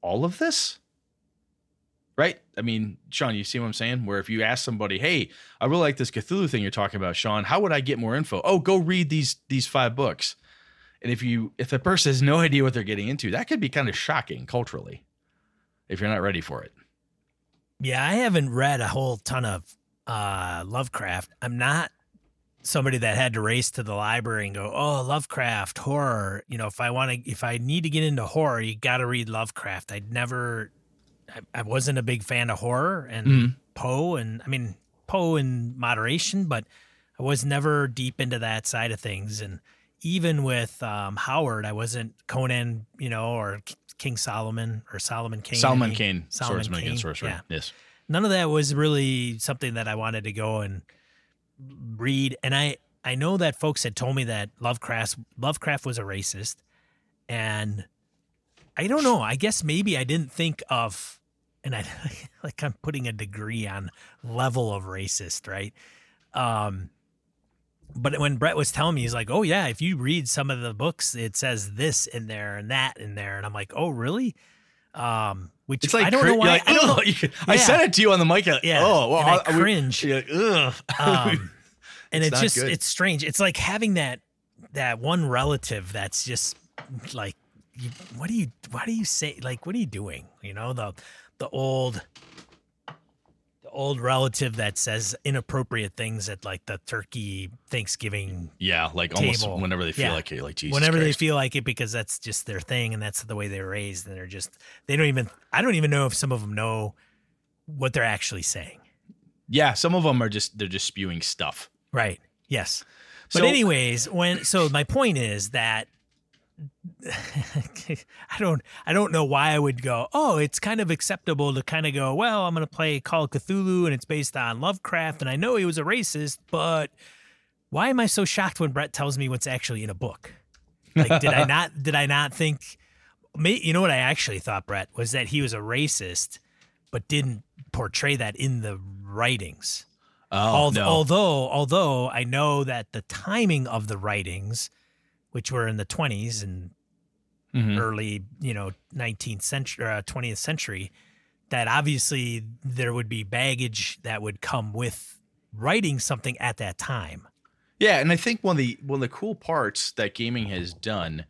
all of this? Right? I mean, Sean, you see what I'm saying? Where if you ask somebody, Hey, I really like this Cthulhu thing you're talking about, Sean, how would I get more info? Oh, go read these these five books. And if you if the person has no idea what they're getting into, that could be kind of shocking culturally if you're not ready for it. Yeah, I haven't read a whole ton of uh, Lovecraft. I'm not somebody that had to race to the library and go, "Oh, Lovecraft horror." You know, if I want to, if I need to get into horror, you got to read Lovecraft. I'd never, I, I, wasn't a big fan of horror and mm-hmm. Poe, and I mean Poe in moderation, but I was never deep into that side of things. And even with um, Howard, I wasn't Conan, you know, or King Solomon or Solomon Kane. Solomon Kane, Solomon swordsman Kane. against sorcerer. Yeah. Yes. None of that was really something that I wanted to go and read. And I I know that folks had told me that Lovecraft Lovecraft was a racist, and I don't know. I guess maybe I didn't think of, and I like I'm putting a degree on level of racist, right? Um, but when Brett was telling me, he's like, "Oh yeah, if you read some of the books, it says this in there and that in there," and I'm like, "Oh really?" Um, which it's like I don't know why. Like, I, don't know. Yeah. I said it to you on the mic. Yeah. Oh, well, I, I cringe. Like, Ugh. Um, and it's, it's just good. it's strange. It's like having that that one relative that's just like, you, what do you? Why do you say? Like, what are you doing? You know the the old the old relative that says inappropriate things at like the turkey Thanksgiving. Yeah, like table. almost whenever they feel yeah. like it, like Jesus. Whenever Christ. they feel like it, because that's just their thing and that's the way they're raised, and they're just they don't even. I don't even know if some of them know what they're actually saying. Yeah, some of them are just they're just spewing stuff. Right. Yes. But so, anyways, when so my point is that I don't I don't know why I would go, oh, it's kind of acceptable to kind of go, well, I'm going to play Call of Cthulhu and it's based on Lovecraft and I know he was a racist, but why am I so shocked when Brett tells me what's actually in a book? Like, did I not? Did I not think? You know what I actually thought, Brett, was that he was a racist, but didn't portray that in the writings. Oh Al- no. Although, although I know that the timing of the writings, which were in the twenties and Mhm. early, you know, 19th century, uh, 20th century, that obviously there would be baggage that would come with writing something at that time. Yeah, and I think one of the one of the cool parts that gaming has done,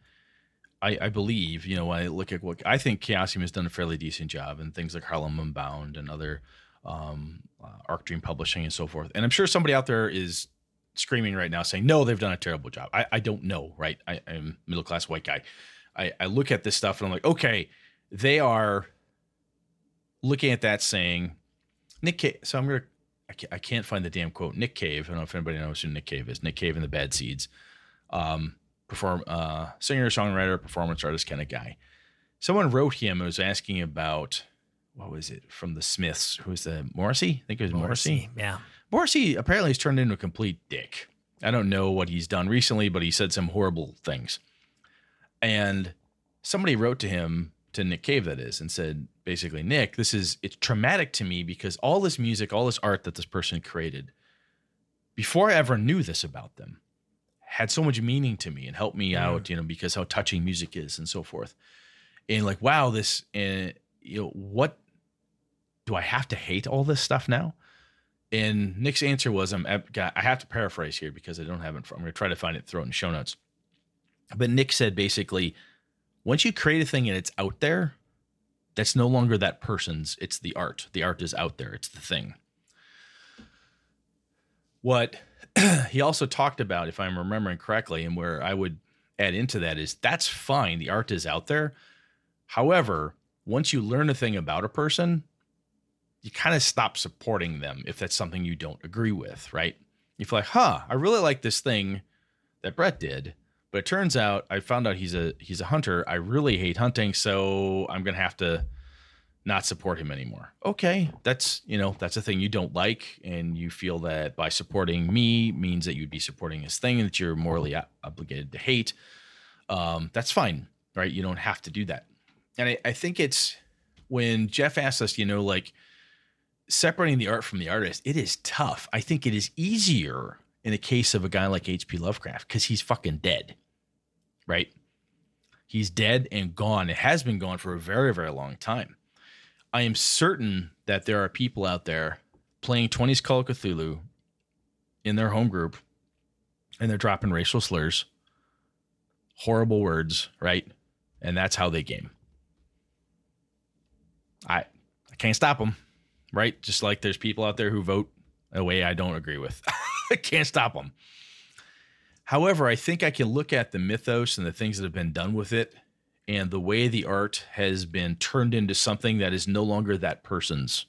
I, I believe, you know, when I look at what I think Chaosium has done a fairly decent job, and things like Harlem Unbound and other um, uh, Arc Dream Publishing and so forth. And I'm sure somebody out there is screaming right now saying, "No, they've done a terrible job." I, I don't know, right? I, I'm middle class white guy. I, I look at this stuff and I'm like, okay, they are looking at that saying, Nick Cave. So I'm gonna. I can't, find the damn quote. Nick Cave. I don't know if anybody knows who Nick Cave is. Nick Cave and the Bad Seeds. Um, perform uh, singer, songwriter, performance artist kind of guy. Someone wrote him. and was asking about what was it from the Smiths? Who was the Morrissey? I think it was Morrissey. Yeah. Morrissey apparently has turned into a complete dick. I don't know what he's done recently, but he said some horrible things. And somebody wrote to him, to Nick Cave, that is, and said, basically, Nick, this is, it's traumatic to me because all this music, all this art that this person created, before I ever knew this about them, had so much meaning to me and helped me out, you know, because how touching music is and so forth. And like, wow, this, uh, you know, what do I have to hate all this stuff now? And Nick's answer was, I'm, I have to paraphrase here because I don't have it. I'm going to try to find it, throw it in the show notes. But Nick said basically, once you create a thing and it's out there, that's no longer that person's. It's the art. The art is out there. It's the thing. What he also talked about, if I'm remembering correctly, and where I would add into that is that's fine. The art is out there. However, once you learn a thing about a person, you kind of stop supporting them if that's something you don't agree with, right? You feel like, huh, I really like this thing that Brett did, but it turns out I found out he's a he's a hunter. I really hate hunting, so I'm gonna have to not support him anymore. Okay, that's you know that's a thing you don't like, and you feel that by supporting me means that you'd be supporting his thing that you're morally obligated to hate. Um, that's fine, right? You don't have to do that. And I, I think it's when Jeff asked us, you know, like separating the art from the artist, it is tough. I think it is easier in the case of a guy like H.P. Lovecraft because he's fucking dead, right? He's dead and gone. It has been gone for a very, very long time. I am certain that there are people out there playing 20s Call of Cthulhu in their home group and they're dropping racial slurs, horrible words, right? And that's how they game. I I can't stop them, right? Just like there's people out there who vote a way I don't agree with. I can't stop them. However, I think I can look at the mythos and the things that have been done with it and the way the art has been turned into something that is no longer that person's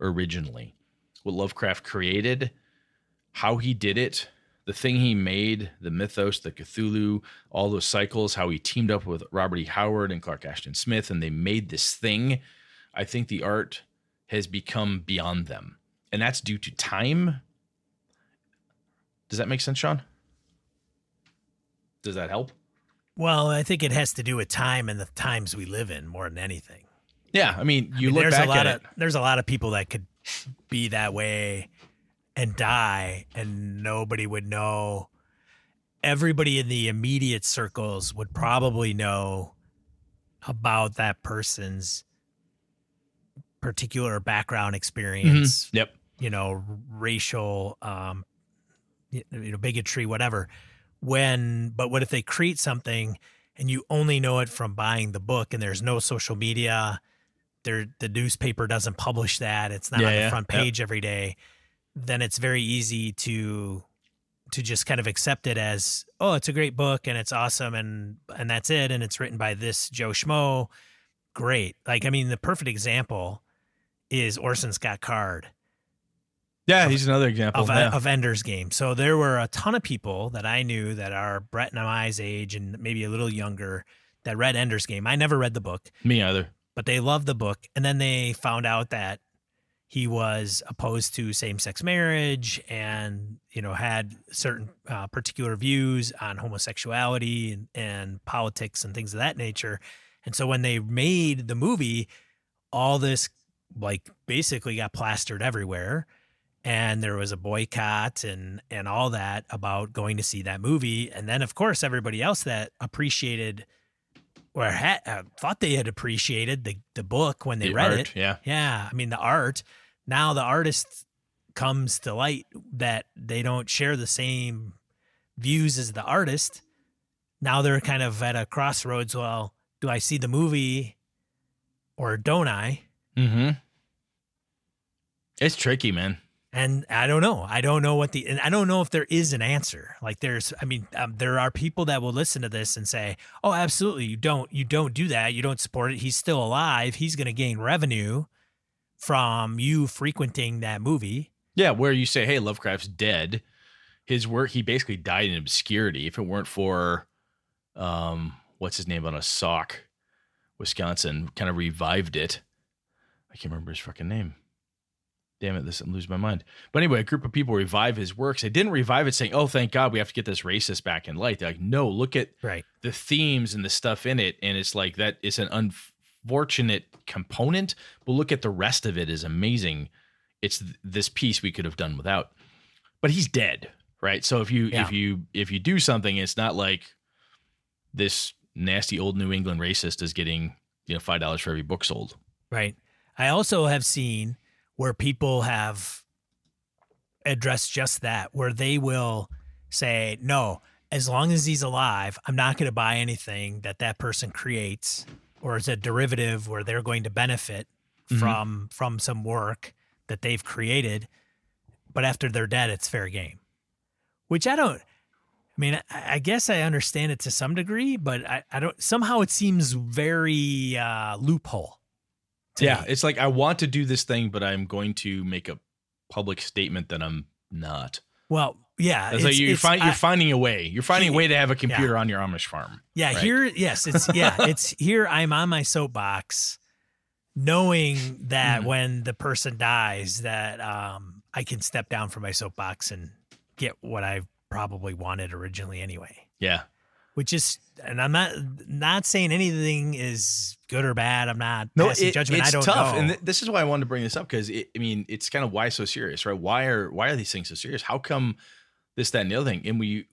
originally. What Lovecraft created, how he did it, the thing he made, the mythos, the Cthulhu, all those cycles, how he teamed up with Robert E. Howard and Clark Ashton Smith, and they made this thing. I think the art has become beyond them. And that's due to time. Does that make sense, Sean? Does that help? Well, I think it has to do with time and the times we live in more than anything. Yeah. I mean, you I mean, look there's back a lot at of it. there's a lot of people that could be that way and die and nobody would know everybody in the immediate circles would probably know about that person's particular background experience Yep. you know racial um you know bigotry whatever. When but what if they create something and you only know it from buying the book and there's no social media there the newspaper doesn't publish that it's not Yeah, on the yeah, front page every day then it's very easy to to just kind of accept it as oh it's a great book and it's awesome and and that's it and it's written by this Joe Schmo. Great. Like I mean the perfect example is Orson Scott Card Yeah, he's another example. of, yeah. of Ender's Game. So there were a ton of people that I knew that are Brett and I's age and maybe a little younger that read Ender's Game. I never read the book, Me either. but they loved the book. And then they found out that he was opposed to same-sex marriage and you know had certain uh, particular views on homosexuality and, and politics and things of that nature and so when they made the movie all this like basically got plastered everywhere and there was a boycott and and all that about going to see that movie and then of course everybody else that appreciated or had, uh, thought they had appreciated the the book when they The read art, it yeah. yeah i mean the art. Now the artist comes to light that they don't share the same views as the artist. Now they're kind of at a crossroads well do i see the movie or don't i Mm-hmm. It's tricky, man. and I don't know. I don't know what the, and I don't know if there is an answer. Like there's, I mean, um, there are people that will listen to this and say, "Oh, absolutely, you don't, you don't do that. You don't support it. He's still alive. He's going to gain revenue from you frequenting that movie." Yeah, where you say, "Hey, Lovecraft's dead." His work, he basically died in obscurity. If it weren't for, um, what's his name on a Sauk, Wisconsin, kind of revived it. I can't remember his fucking name. Damn it, this I'm losing my mind. But anyway, a group of people revive his works. They didn't revive it saying, "Oh, thank God, we have to get this racist back in light." They're like, "No, look at Right. the themes and the stuff in it and it's like that is an unfortunate component but look at the rest of it is amazing it's th- this piece we could have done without but he's dead right so if you Yeah. if you if you do something it's not like this nasty old new england racist is getting you know five dollars for every book sold Right. I also have seen where people have addressed just that, where they will say, no, as long as he's alive, I'm not going to buy anything that that person creates or is a derivative where they're going to benefit Mhm. from from some work that they've created. But after they're dead, it's fair game, which I don't. I mean, I, I guess I understand it to some degree, but I, I don't. Somehow it seems very uh, loophole. Yeah me. it's like i want to do this thing but i'm going to make a public statement that i'm not Well, yeah. It's, like you it's- find I- you're finding a way. You're finding a way to have a computer on your Amish farm. yeah, right? here, yes, it's yeah, it's here. I'm on my soapbox, knowing that Mhm. when the person dies, that um, I can step down from my soapbox and get what I probably wanted originally anyway. Yeah. Which is, and I'm not not saying anything is good or bad. I'm not No, passing it- judgment. it's I don't tough, know. and th- this is why I wanted to bring this up because I mean, it's kind of why so serious, right? Why are why are these things so serious? How come this, that, and the other thing? And we,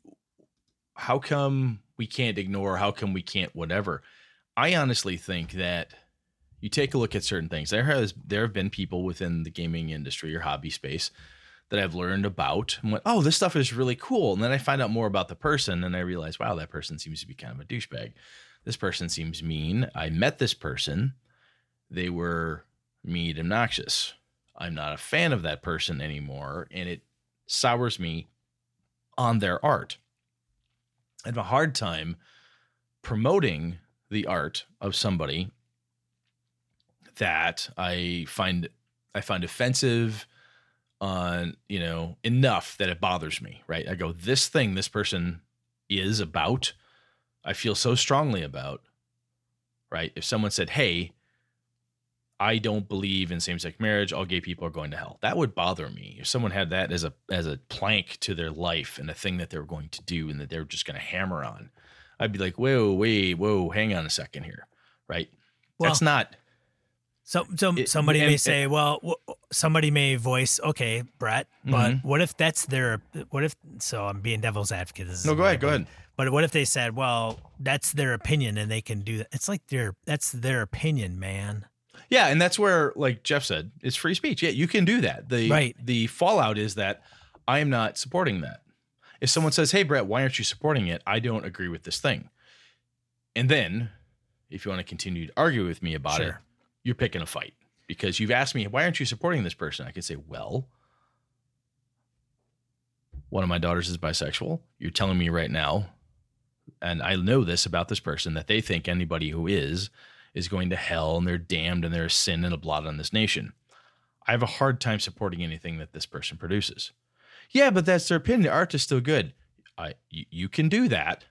how come we can't ignore? How come we can't whatever? I honestly think that you take a look at certain things. There has there have been people within the gaming industry or hobby space that I've learned about and went, oh, this stuff is really cool. And then I find out more about the person and I realize, wow, that person seems to be kind of a douchebag. This person seems mean. I met this person. They were mean, obnoxious. I'm not a fan of that person anymore, and it sours me on their art. I have a hard time promoting the art of somebody that I find I find offensive on, you know, enough that it bothers me, right? I go, this thing this person is about, I feel so strongly about, right? If someone said, Hey, I don't believe in same-sex marriage, all gay people are going to hell. That would bother me. If someone had that as a as a plank to their life and a thing that they were going to do and that they were just going to hammer on, I'd be like, whoa, wait, whoa, hang on a second here, right? Well, That's not So, so It- somebody and- may say, well, w- somebody may voice, okay, Brett, but Mhm. what if that's their, what if, so I'm being devil's advocate. No. Go ahead, go ahead. But what if they said, well, that's their opinion and they can do that? It's like their, that's their opinion, man. Yeah, and that's where, like Jeff said, it's free speech. Yeah, you can do that. The Right. the fallout is that I am not supporting that. If someone says, "Hey, Brett, why aren't you supporting it?" I don't agree with this thing. And then, if you want to continue to argue with me about it, Sure. You're picking a fight because you've asked me, "Why aren't you supporting this person?" I could say, "Well, one of my daughters is bisexual. You're telling me right now, and I know this about this person that they think anybody who is is going to hell and they're damned and they're a sin and a blot on this nation. I have a hard time supporting anything that this person produces. Yeah, but that's their opinion. The art is still good. I you, you can do that.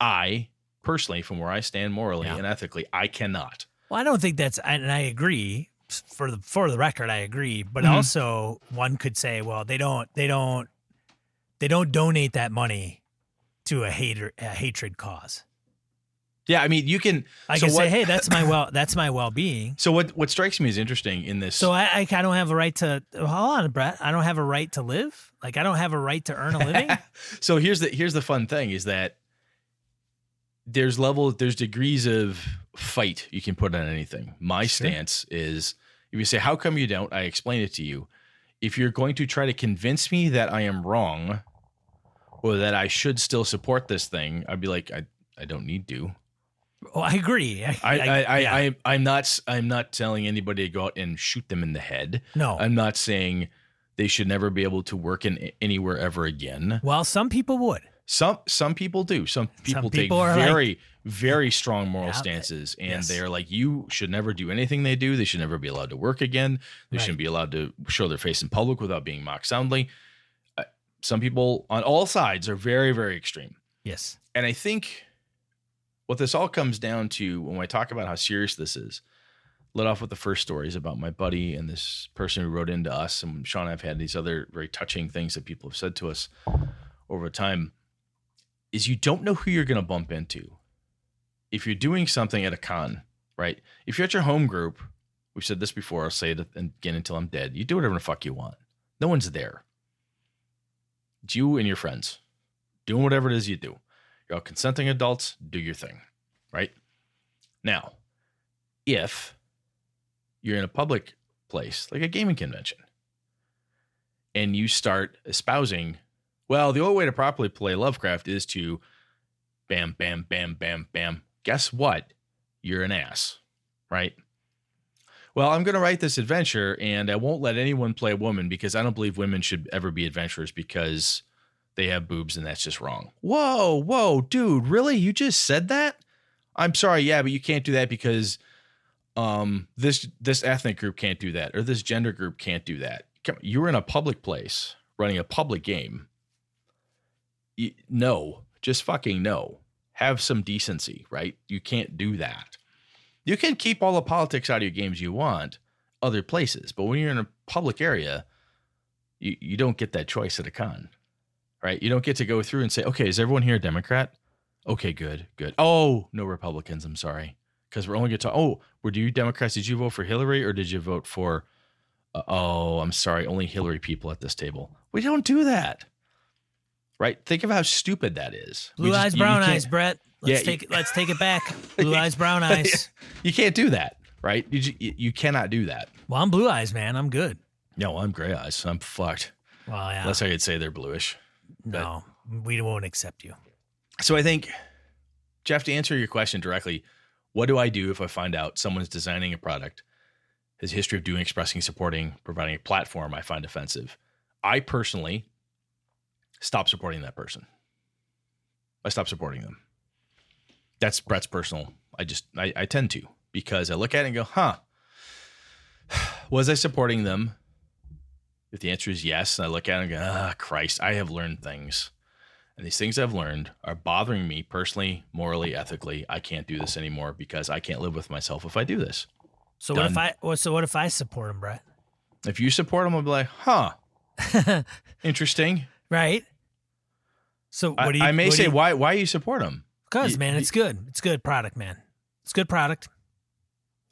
I personally, from where I stand morally Yeah. and ethically, I cannot. Well, I don't think that's, and I agree, for the for the record, I agree. But Mhm. also, one could say, well, they don't they don't they don't donate that money to a hater a hatred cause. Yeah, I mean, you can. I So can what- say, hey, that's my well that's my well being. So what? What strikes me as interesting in this. So I, I I don't have a right to hold on, Brett. I don't have a right to live. Like I don't have a right to earn a living. so here's the here's the fun thing is that there's level there's degrees of fight you can put on anything. My Sure. stance is if you say how come you don't, I explain it to you. If you're going to try to convince me that I am wrong or that I should still support this thing, I'd be like I I don't need to. oh, I agree. I, I I, I, yeah. I I'm not I'm not telling anybody to go out and shoot them in the head. no. I'm not saying they should never be able to work in anywhere ever again. well, some people would. Some some people do. Some people, people take are like- very very strong moral stances, and yes. they're like, you should never do anything they do. They should never be allowed to work again. They Right. shouldn't be allowed to show their face in public without being mocked soundly. Uh, Some people on all sides are very very extreme, Yes. and I think what this all comes down to when I talk about how serious this is. Let off with the first stories about my buddy and this person who wrote into us, and Sean. I've had these other very touching things that people have said to us over time is you don't know who you're going to bump into. If you're doing something at a con, right? If you're at your home group, we've said this before, I'll say it again until I'm dead. You do whatever the fuck you want. No one's there. It's you and your friends doing whatever it is you do. You're all consenting adults, do your thing, right? Now, if you're in a public place, like a gaming convention, and you start espousing well, the only way to properly play Lovecraft is to bam, bam, bam, bam, bam. Guess what? You're an ass, right? Well, I'm going to write this adventure and I won't let anyone play a woman because I don't believe women should ever be adventurers because they have boobs and that's just wrong. Whoa, whoa, dude, really? You just said that? I'm sorry, yeah, but you can't do that because um this this ethnic group can't do that or this gender group can't do that. You're in a public place running a public game no, just fucking no. Have some decency, right? You can't do that. You can keep all the politics out of your games you want other places, but when you're in a public area, you, you don't get that choice at a con, right? You don't get to go through and say, okay, is everyone here a Democrat? Okay, good, good. Oh, no Republicans. I'm sorry. Because we're only going to talk. Oh, were you Democrats? Did you vote for Hillary or did you vote for, uh, oh, I'm sorry, only Hillary people at this table? We don't do that right? Think of how stupid that is. Blue just- eyes, you- you brown can't- eyes, Brett. Let's Yeah, take it. Let's take it back. Blue eyes, brown eyes. You can't do that, right? You, you you cannot do that. Well, I'm blue eyes, man. I'm good. No, I'm gray eyes. I'm fucked. Well, yeah. That's how you'd say they're bluish. no, we won't accept you. So I think, Jeff, to answer your question directly, what do I do if I find out someone's designing a product, his history of doing, expressing, supporting, providing a platform I find offensive? I personally stop supporting that person. I stop supporting them. That's Brett's personal. I just I, I tend to because I look at it and go, huh. Was I supporting them? If the answer is yes, and I look at it and go, ah, Christ, I have learned things. And these things I've learned are bothering me personally, morally, ethically. I can't do this anymore because I can't live with myself if I do this. So what if I? So what if I support him, Brett? If you support them, I'll be like, huh, interesting. Right. So I, what do you? I may say, you- why why you support them? Because man, it's good. It's good product, man. It's good product.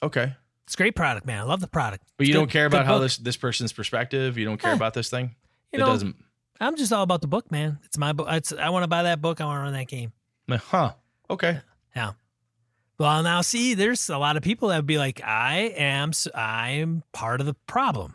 Okay. It's great product, man. I love the product. But It's you good- don't care about how book. this this person's perspective. You don't care Eh, about this thing. You it know, doesn't. I'm just all about the book, man. It's my book. It's, I want to buy that book. I want to run that game. Huh. Okay. Yeah. Well, now see, there's a lot of people that would be like, I am, I'm part of the problem.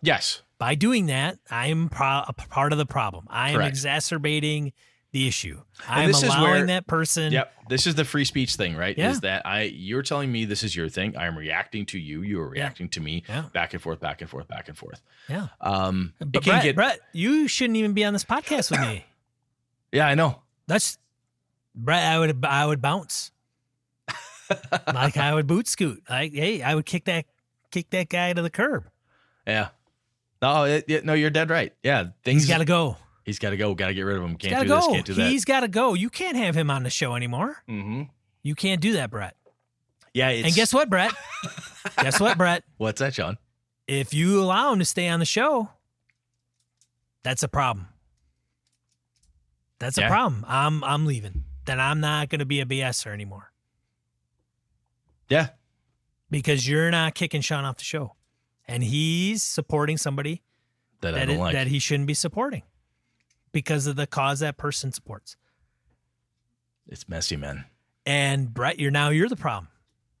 Yes. By doing that, I'm pro- part of the problem. I am Correct. exacerbating the issue. I'm this is allowing where- that person. Yep. This is the free speech thing, right? Yeah. Is that I you're telling me this is your thing. I'm reacting to you. You are Yeah. reacting to me. Yeah. Back and forth, back and forth, back and forth. Yeah. Um, But it can Brett, get. Brett, you shouldn't even be on this podcast with me. Yeah, I know. That's Brett. I would, I would bounce. like I would boot scoot. Like, hey, I would kick that, kick that guy to the curb. Yeah. No, it, it- no, you're dead right. Yeah, things. He's got to go. He's got to go. Got to get rid of him. Can't do this. Can't do that. He's got to go. You can't have him on the show anymore. mm-hmm. You can't do that, Brett. Yeah. It's, and guess what, Brett? guess what, Brett? what's that, Sean? If you allow him to stay on the show, that's a problem. That's Yeah. a problem. I'm I'm leaving. Then I'm not going to be a BSer anymore Yeah. because you're not kicking Sean off the show, and he's supporting somebody That, that it- like. that he shouldn't be supporting because of the cause that person supports. it's messy, man. And Brett, you're now you're the problem.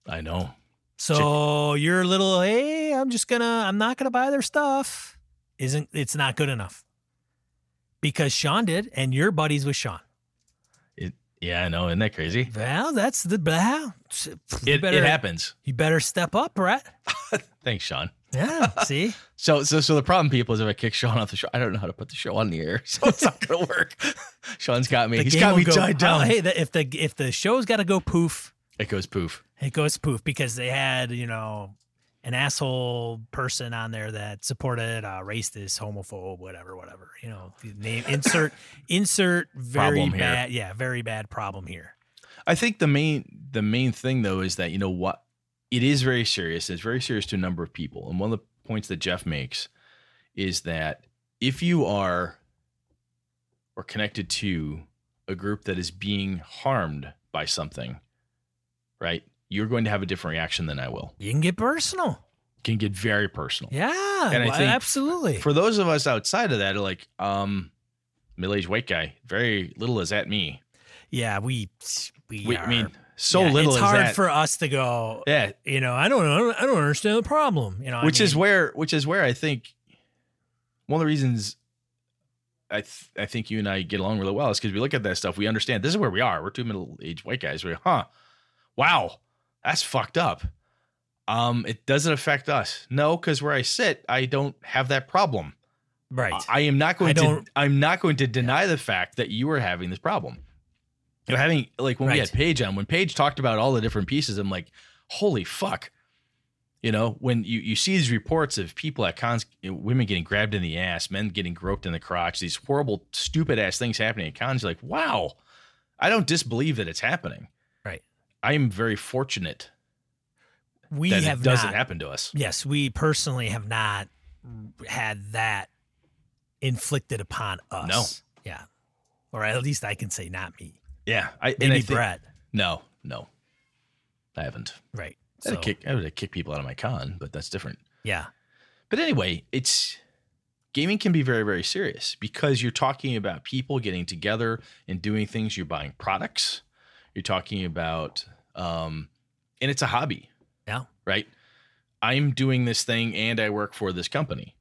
I know. So your little hey, I'm just gonna I'm not gonna buy their stuff isn't it's not good enough. Because Sean did, and you're buddies with Sean. It. Yeah, I know. Isn't that crazy? Well, that's the you It, better it happens. you better step up, Brett. Thanks, Sean. Yeah. See? So, so, so the problem, people, is if I kick Sean off the show, I don't know how to put the show on the air, so it's not gonna work. Sean's got me. The He's got me go- tied down. Oh, hey, the, if the if the show's gotta go poof, It goes poof. it goes poof because they had, you know, an asshole person on there that supported uh, racist, homophobe, whatever, whatever. You know, name insert insert very bad, yeah, very bad problem here. I think the main the main thing though is that you know what it is very serious. It's very serious to a number of people, and one of the points that Jeff makes is that if you are or connected to a group that is being harmed by something, right? You're going to have a different reaction than I will. You can get personal. Can get very personal. Yeah, And I well, think absolutely. For those of us outside of that, are like, um, middle-aged white guy, very little is at me. yeah, we we, We, are, I mean, so yeah, little It's is hard that. for us to go. yeah, You know, I don't know. I don't understand the problem. You know, I which is where which is where I think one of the reasons I th- I think you and I get along really well is because we look at that stuff, we understand this is where we are. We're two middle aged white guys. We're huh, wow, that's fucked up. Um, it doesn't affect us. No, because where I sit, I don't have that problem. right. I, I am not going to. I'm not going to deny the fact that you are having this problem. You know, having like when we had Paige on, when Paige talked about all the different pieces, I'm like, holy fuck. You know, when you, you see these reports of people at cons, women getting grabbed in the ass, men getting groped in the crotch, these horrible, stupid ass things happening at cons, you're like, wow, I don't disbelieve that it's happening. Right. I am very fortunate we that have it doesn't not, happen to us. Yes, we personally have not had that inflicted upon us. No. Yeah. Or at least I can say not me. Yeah. I, and Maybe I think- Brett. No, no, I haven't. Right. I would kick, I would have kicked people out of my con, but that's different. yeah. But anyway, it's gaming can be very, very serious because you're talking about people getting together and doing things. You're buying products. You're talking about, um, and it's a hobby. Yeah. Right. I'm doing this thing and I work for this company.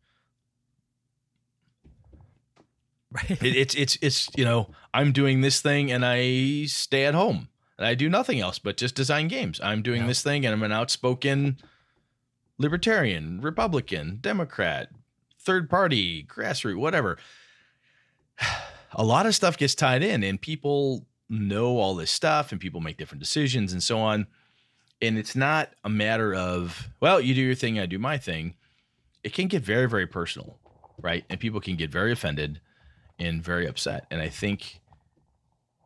Right. It, it's it's it's you know I'm doing this thing and I stay at home and I do nothing else but just design games. I'm doing Yeah. this thing and I'm an outspoken libertarian, Republican, Democrat, third party, grassroots, whatever. A lot of stuff gets tied in and people know all this stuff and people make different decisions and so on. And it's not a matter of, well, you do your thing, I do my thing. It can get very, very personal, right? And people can get very offended and very upset. And I think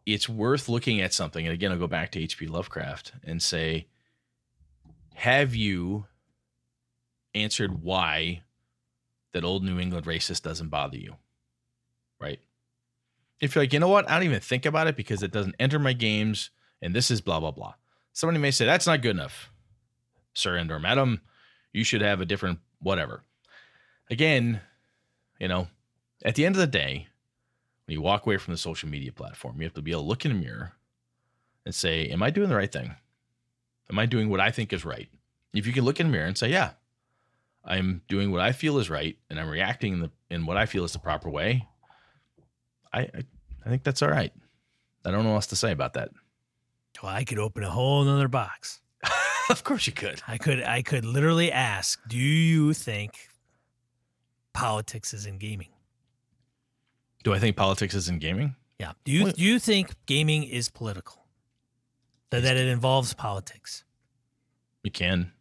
it's worth looking at something. And again, I'll go back to H.P. Lovecraft and say, have you answered why that old New England racist doesn't bother you? Right? If you're like, you know what? I don't even think about it because it doesn't enter my games and this is blah, blah, blah. Somebody may say, that's not good enough, sir and or madam. You should have a different whatever. Again, you know, at the end of the day, when you walk away from the social media platform, you have to be able to look in the mirror and say, Am I doing the right thing? Am I doing what I think is right? If you can look in the mirror and say, Yeah, I'm doing what I feel is right and I'm reacting in, the, in what I feel is the proper way, I, I, I think that's all right. I don't know what else to say about that. Well, I could open a whole nother box. of course you could. I could I could literally ask, do you think politics is in gaming? Do I think politics is in gaming? Yeah. Do you do you think gaming is political? That, that it involves politics? You can.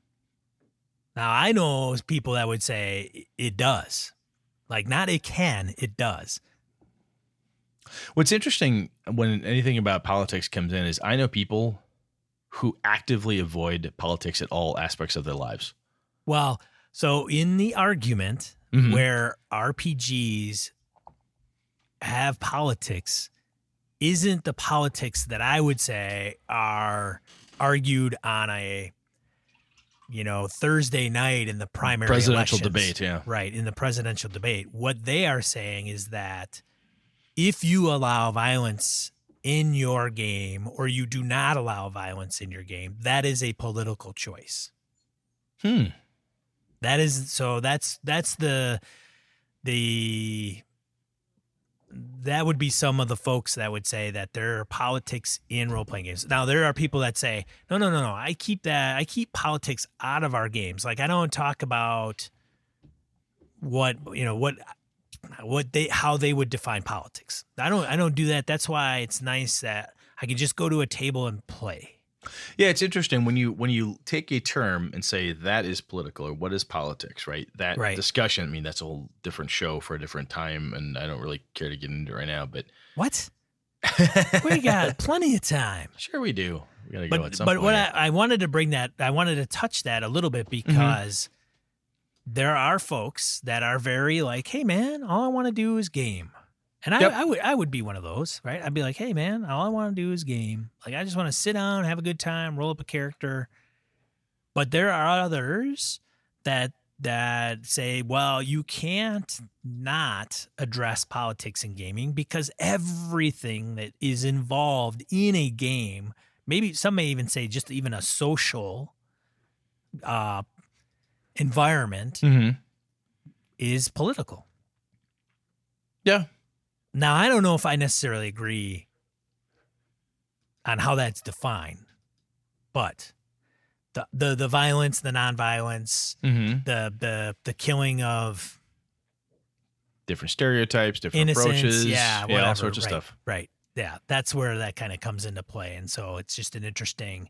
Now I know people that would say it does. Like not it can, it does. What's interesting when anything about politics comes in is I know people who actively avoid politics at all aspects of their lives. Well, so in the argument Mhm. where RPGs have politics, isn't the politics that I would say are argued on a you know Thursday night in the primary Presidential elections. debate, yeah. right in the presidential debate. What they are saying is that if you allow violence in your game or you do not allow violence in your game, that is a political choice. Hmm. That is so that's that's the the that would be some of the folks that would say that there are politics in role playing games. Now there are people that say, no, no, no, no. I keep that I keep politics out of our games. Like I don't talk about what you know what what they how they would define politics. I don't I don't do that. That's why it's nice that I can just go to a table and play. Yeah, it's interesting when you when you take a term and say that is political or what is politics, right? That Right. discussion. I mean, that's a whole different show for a different time, and I don't really care to get into it right now. But What? We got plenty of time. sure we do. We gotta go at but some but point. what I, I wanted to bring that I wanted to touch that a little bit Mm-hmm. because there are folks that are very like, hey man, all I want to do is game, and I, Yep. I would I would be one of those, right? I'd be like, hey man, all I want to do is game. Like I just want to sit down, have a good time, roll up a character. But there are others that that say, well, you can't not address politics in gaming because everything that is involved in a game, maybe some may even say just even a social uh, environment Mhm. is political. Yeah. Now, I don't know if I necessarily agree on how that's defined, but the the, the violence, the nonviolence, Mhm. the the the killing of different stereotypes, different approaches, yeah, all sorts of right, stuff. Right. Yeah, that's where that kind of comes into play, and so it's just an interesting.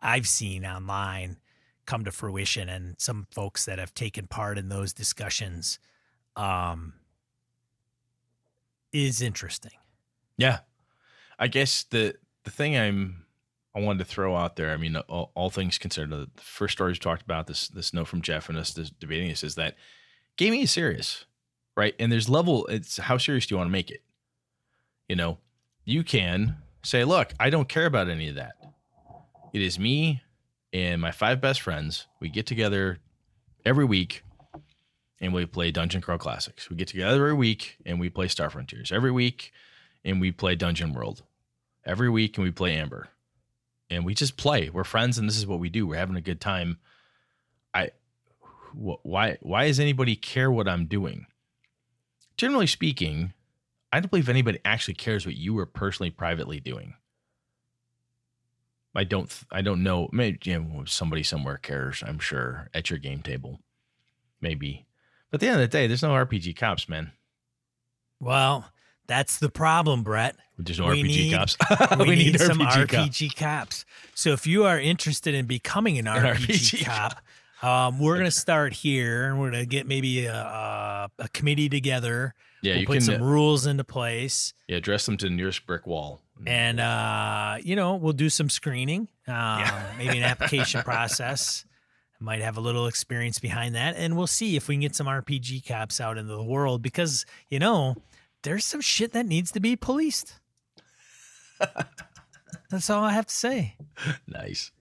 I've seen online come to fruition, and some folks that have taken part in those discussions, um, is interesting. Yeah, I guess the the thing I'm I wanted to throw out there. I mean, all, all things considered, the first stories we talked about this this note from Jeff and us this debating this is that gaming is serious, right? And there's level. It's how serious do you want to make it? You know, you can say, look, I don't care about any of that. It is me and my five best friends. We get together every week and we play Dungeon Crawl Classics. We get together every week and we play Star Frontiers every week and we play Dungeon World every week and we play Amber. And we just play. We're friends and this is what we do. We're having a good time. I wh- why why does anybody care what I'm doing? Generally speaking, I don't believe anybody actually cares what you are personally privately doing. I don't I don't know. Maybe you know, somebody somewhere cares, I'm sure, at your game table. Maybe. But at the end of the day, there's no RPG cops, man. Well, that's the problem, Brett. There's no We RPG need- cops. we, need, some RPG RPG, cops. cops. So if you are interested in becoming an RPG, RPG cop, um, we're gonna start here, and we're gonna get maybe a, a, a committee together. Yeah, we'll you put can some uh, rules into place, yeah dress them to the nearest brick wall. and uh, you know we'll do some screening, um, maybe an application process. Might have a little experience behind that, and we'll see if we can get some RPG cops out into the world because you know there's some shit that needs to be policed. That's all I have to say. nice.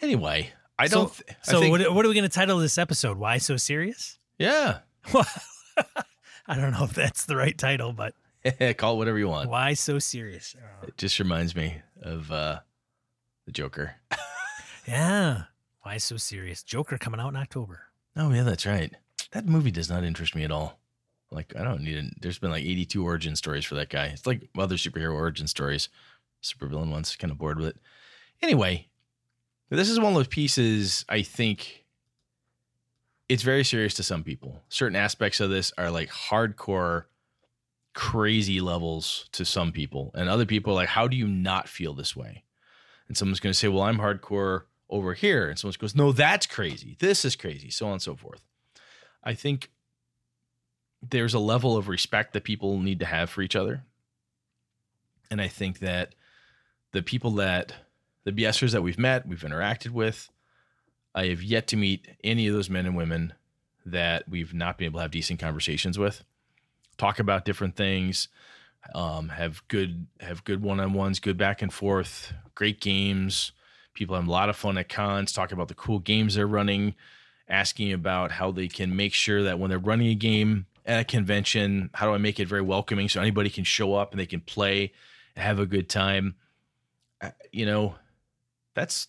Anyway, I So- don't. th- I So think- what, what are we going to title this episode? Why so serious? yeah, I don't know if that's the right title, but call it whatever you want. why so serious? It just reminds me of uh, the Joker. Yeah, why so serious? Joker coming out in October. Oh yeah, that's right. That movie does not interest me at all. Like I don't need it. There's been like 82 origin stories for that guy. It's like other superhero origin stories, supervillain ones. Kind of bored with it. Anyway, this is one of those pieces. I think it's very serious to some people. Certain aspects of this are like hardcore, crazy levels to some people, and other people like, how do you not feel this way? And someone's going to say, well, I'm hardcore over here. And someone goes, no, that's crazy. This is crazy. So on and so forth. I think there's a level of respect that people need to have for each other. And I think that the people that the BSers that we've met, we've interacted with, I have yet to meet any of those men and women that we've not been able to have decent conversations with, talk about different things, um, have good have good one on ones, good back and forth, great games. People have a lot of fun at cons, talking about the cool games they're running, asking about how they can make sure that when they're running a game at a convention, how do I make it very welcoming so anybody can show up and they can play and have a good time. You know, that's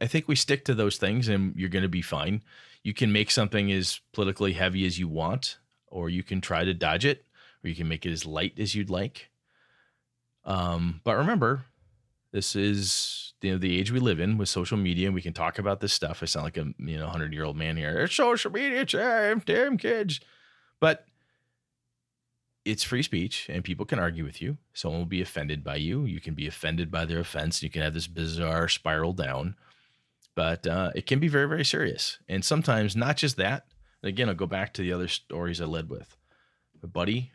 I think we stick to those things and you're going to be fine. You can make something as politically heavy as you want, or you can try to dodge it, or you can make it as light as you'd like. Um, but remember, this is you know the age we live in with social media, and we can talk about this stuff. I sound like a you know hundred year old man here. It's social media, damn, damn kids. But it's free speech and people can argue with you. Someone will be offended by you. You can be offended by their offense. You can have this bizarre spiral down, but uh, it can be very, very serious. And sometimes not just that. Again, I'll go back to the other stories I led with. A buddy,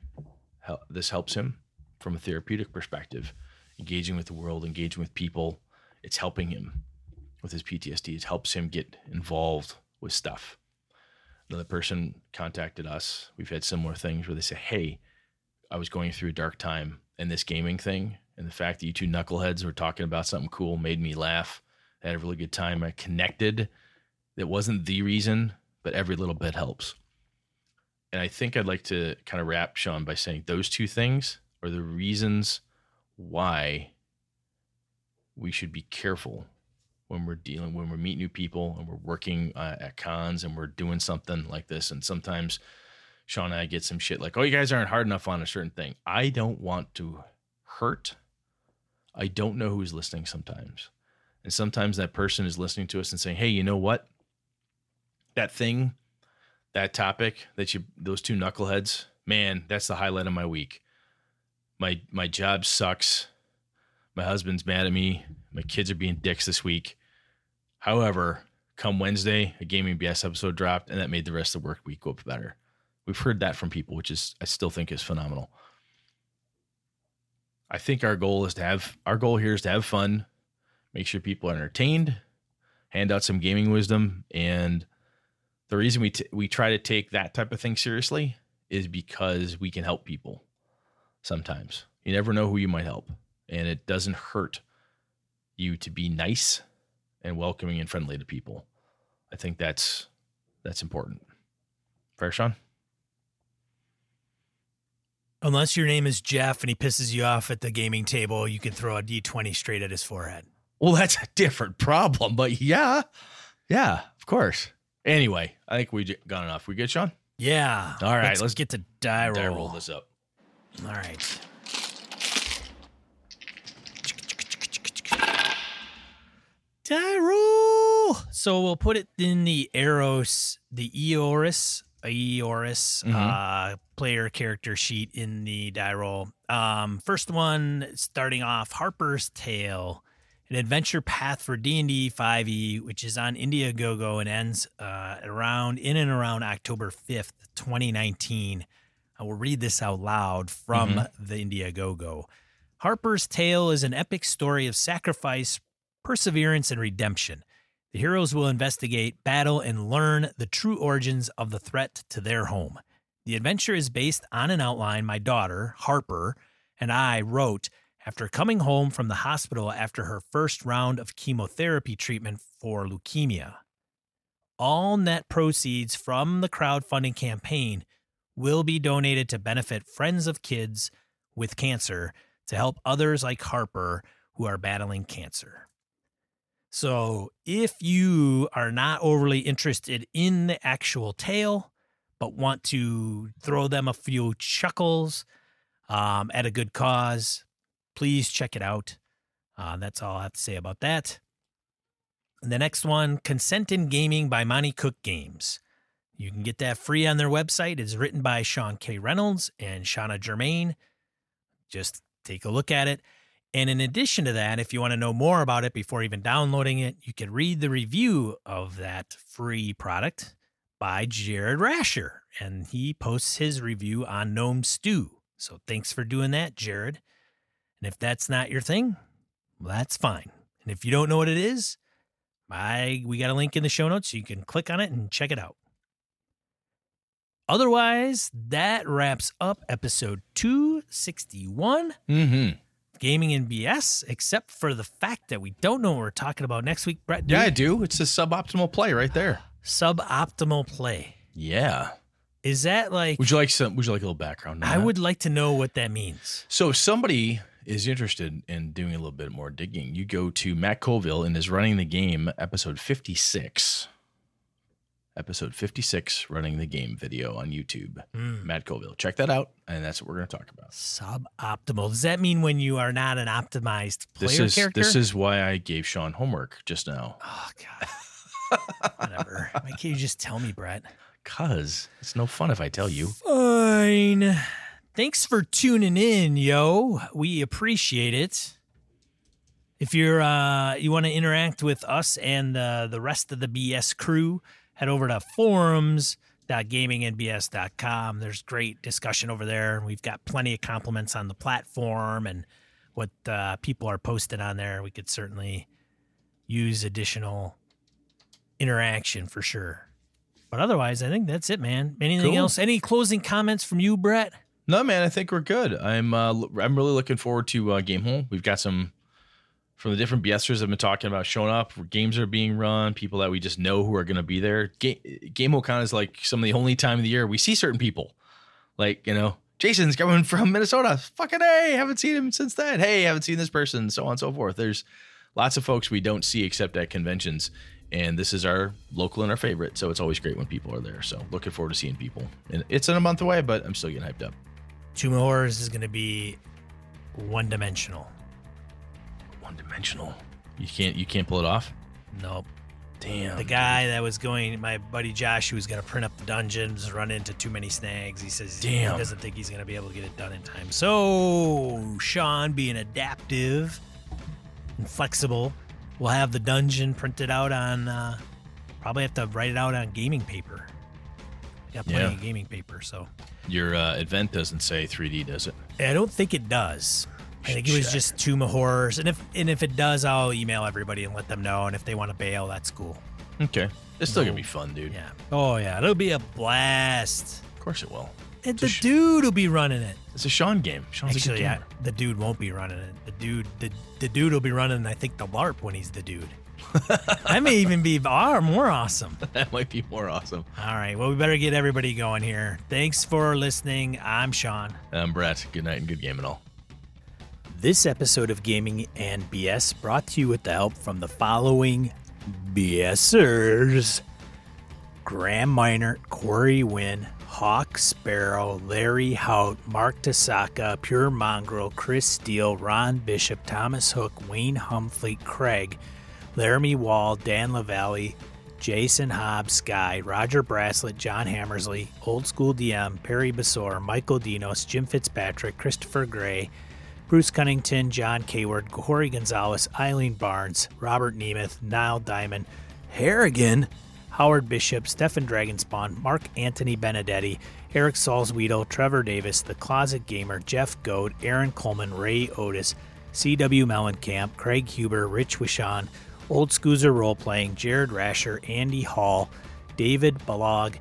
this helps him from a therapeutic perspective, engaging with the world, engaging with people. It's helping him with his PTSD. It helps him get involved with stuff. Another person contacted us. We've had similar things where they say, Hey, I was going through a dark time, and this gaming thing and the fact that you two knuckleheads were talking about something cool made me laugh. I had a really good time. I connected. It wasn't the reason, but every little bit helps. And I think I'd like to kind of wrap Sean by saying those two things are the reasons why we should be careful when we're dealing when we're meeting new people and we're working uh, at cons and we're doing something like this and sometimes Sean and I get some shit like, oh, you guys aren't hard enough on a certain thing. I don't want to hurt. I don't know who's listening sometimes. And sometimes that person is listening to us and saying, hey, you know what? That thing, that topic that you, those two knuckleheads, man, that's the highlight of my week. My, my job sucks. My husband's mad at me. My kids are being dicks this week. However, come Wednesday, a Gaming BS episode dropped, and that made the rest of the work week go up better. We've heard that from people, which is I still think is phenomenal. I think our goal is to have our goal here is to have fun, make sure people are entertained, hand out some gaming wisdom, and the reason we t- we try to take that type of thing seriously is because we can help people. Sometimes you never know who you might help, and it doesn't hurt you to be nice and welcoming and friendly to people. I think that's that's important. Fair, Sean. Unless your name is Jeff and he pisses you off at the gaming table, you can throw a D20 straight at his forehead. Well, that's a different problem, but yeah. Yeah, of course. Anyway, I think we got enough. We good, Sean? Yeah. All right, let's, let's get to die roll. Die roll this up. All right. Die roll. So we'll put it in the Eros, the Eoris Eoris mm-hmm. uh, player character sheet in the die roll. Um, first one, starting off, Harper's Tale, an adventure path for D and D 5e, which is on Indiegogo and ends uh, around in and around October 5th, 2019. I will read this out loud from mm-hmm. the Indiegogo. Harper's Tale is an epic story of sacrifice, perseverance, and redemption. The heroes will investigate, battle, and learn the true origins of the threat to their home. The adventure is based on an outline my daughter, Harper, and I wrote after coming home from the hospital after her first round of chemotherapy treatment for leukemia. All net proceeds from the crowdfunding campaign will be donated to benefit Friends of Kids with Cancer to help others like Harper who are battling cancer. So if you are not overly interested in the actual tale, but want to throw them a few chuckles um, at a good cause, please check it out. Uh, that's all I have to say about that. And the next one, Consent in Gaming by Monte Cook Games. You can get that free on their website. It's written by Sean K. Reynolds and Shanna Germain. Just take a look at it. And in addition to that, if you want to know more about it before even downloading it, you can read the review of that free product by Jared Rascher. And he posts his review on Gnome Stew. So thanks for doing that, Jared. And if that's not your thing, well, that's fine. And if you don't know what it is, I we got a link in the show notes so you can click on it and check it out. Otherwise, that wraps up episode 261 Mm-hmm. Gaming and BS, except for the fact that we don't know what we're talking about next week, Brett. Yeah, we? I do. It's a suboptimal play right there. Suboptimal play. Yeah. Is that like Would you like some? Would you like a little background? I that? would like to know what that means. So if somebody is interested in doing a little bit more digging, you go to Matt Colville and is running the game episode 56. Episode 56, running the game video on YouTube. Hmm. Matt Colville. Check that out. And that's what we're going to talk about. Suboptimal. Does that mean when you are not an optimized player This is character? this is why I gave Sean homework just now. Oh god. Whatever. Why can't you just tell me, Brett? Cause it's no fun if I tell you. Fine. Thanks for tuning in, yo. We appreciate it. If you're uh you want to interact with us and uh, the rest of the BS crew, head over to forums.gamingandbs.com. There's great discussion over there. and We've got plenty of compliments on the platform and what uh, people are posting on there. We could certainly use additional interaction for sure. But otherwise, I think that's it, man. Anything Cool. else? Any closing comments from you, Brett? No, man, I think we're good. I'm uh, I'm really looking forward to uh, Gamehole. We've got some from the different BSers have been talking about showing up. Games are being run. People that we just know who are going to be there. Ga- Gamehole is like some of the only time of the year we see certain people. Like you know, Jason's coming from Minnesota. Fucking hey, haven't seen him since then. Hey, haven't seen this person. So on and so forth. There's lots of folks we don't see except at conventions. And this is our local and our favorite, so it's always great when people are there. So looking forward to seeing people. And it's in a month away, but I'm still getting hyped up. Of Horrors is going to be one dimensional. One dimensional. You can't you can't pull it off. Nope. Damn. The guy that was going, my buddy Josh, who was going to print up the dungeons, run into too many snags. He says Damn. he doesn't think he's going to be able to get it done in time. So, Sean, being adaptive and flexible, will have the dungeon printed out on, uh, probably have to write it out on gaming paper. Got plenty Yeah. of gaming paper, so. Your uh, event doesn't say 3D, does it? I don't think it does. I think it was Check. just Tomb of Horrors, and if and if it does, I'll email everybody and let them know. And if they want to bail, that's cool. Okay. It's still gonna be fun, dude. Yeah. Oh yeah, it'll be a blast. Of course it will. And the Just- dude will be running it. It's a Sean game. Sean's a Actually, good yeah, the dude won't be running it. The dude, the, the dude will be running. I think the LARP when he's the dude. that may even be far more awesome. that might be more awesome. All right. Well, we better get everybody going here. Thanks for listening. I'm Sean. Um, Brett, good night and good game and all. This episode of Gaming and BS brought to you with the help from the following BSers Graham Miner, Corey Wynn, Hawk Sparrow, Larry Hout, Mark Tasaka, Pure Mongrel, Chris Steele, Ron Bishop, Thomas Hook, Wayne Humphrey, Craig, Laramie Wall, Dan LaValle, Jason Hobbs, Sky, Roger Braslett, John Hammersley, Old School DM, Perry Basor, Michael Dinos, Jim Fitzpatrick, Christopher Gray, Bruce Cunnington, John Kayward, Corey Gonzalez, Eileen Barnes, Robert Nemeth, Niall Diamond, Harrigan, Howard Bishop, Stefan Dragonspawn, Mark Anthony Benedetti, Eric Salzweedle, Trevor Davis, The Closet Gamer, Jeff Goad, Aaron Coleman, Ray Otis, C.W. Mellencamp, Craig Huber, Rich Wishon, Old Scoozer Role Playing, Jared Rascher, Andy Hall, David Balog,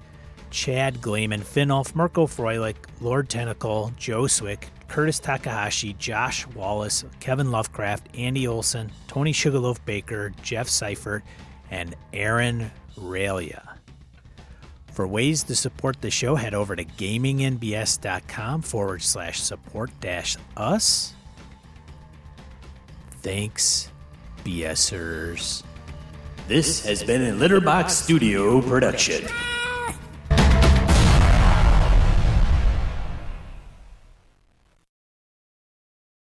Chad Gleeman, Finolf, Mirko Froelich, Lord Tentacle, Joe Swick, Curtis Takahashi, Josh Wallace, Kevin Lovecraft, Andy Olson, Tony Sugarloaf Baker, Jeff Seifert, and Aaron Ralia. For ways to support the show, head over to gamingnbs.com forward slash support dash us. Thanks, BSers. This has been a Litterbox Studio production.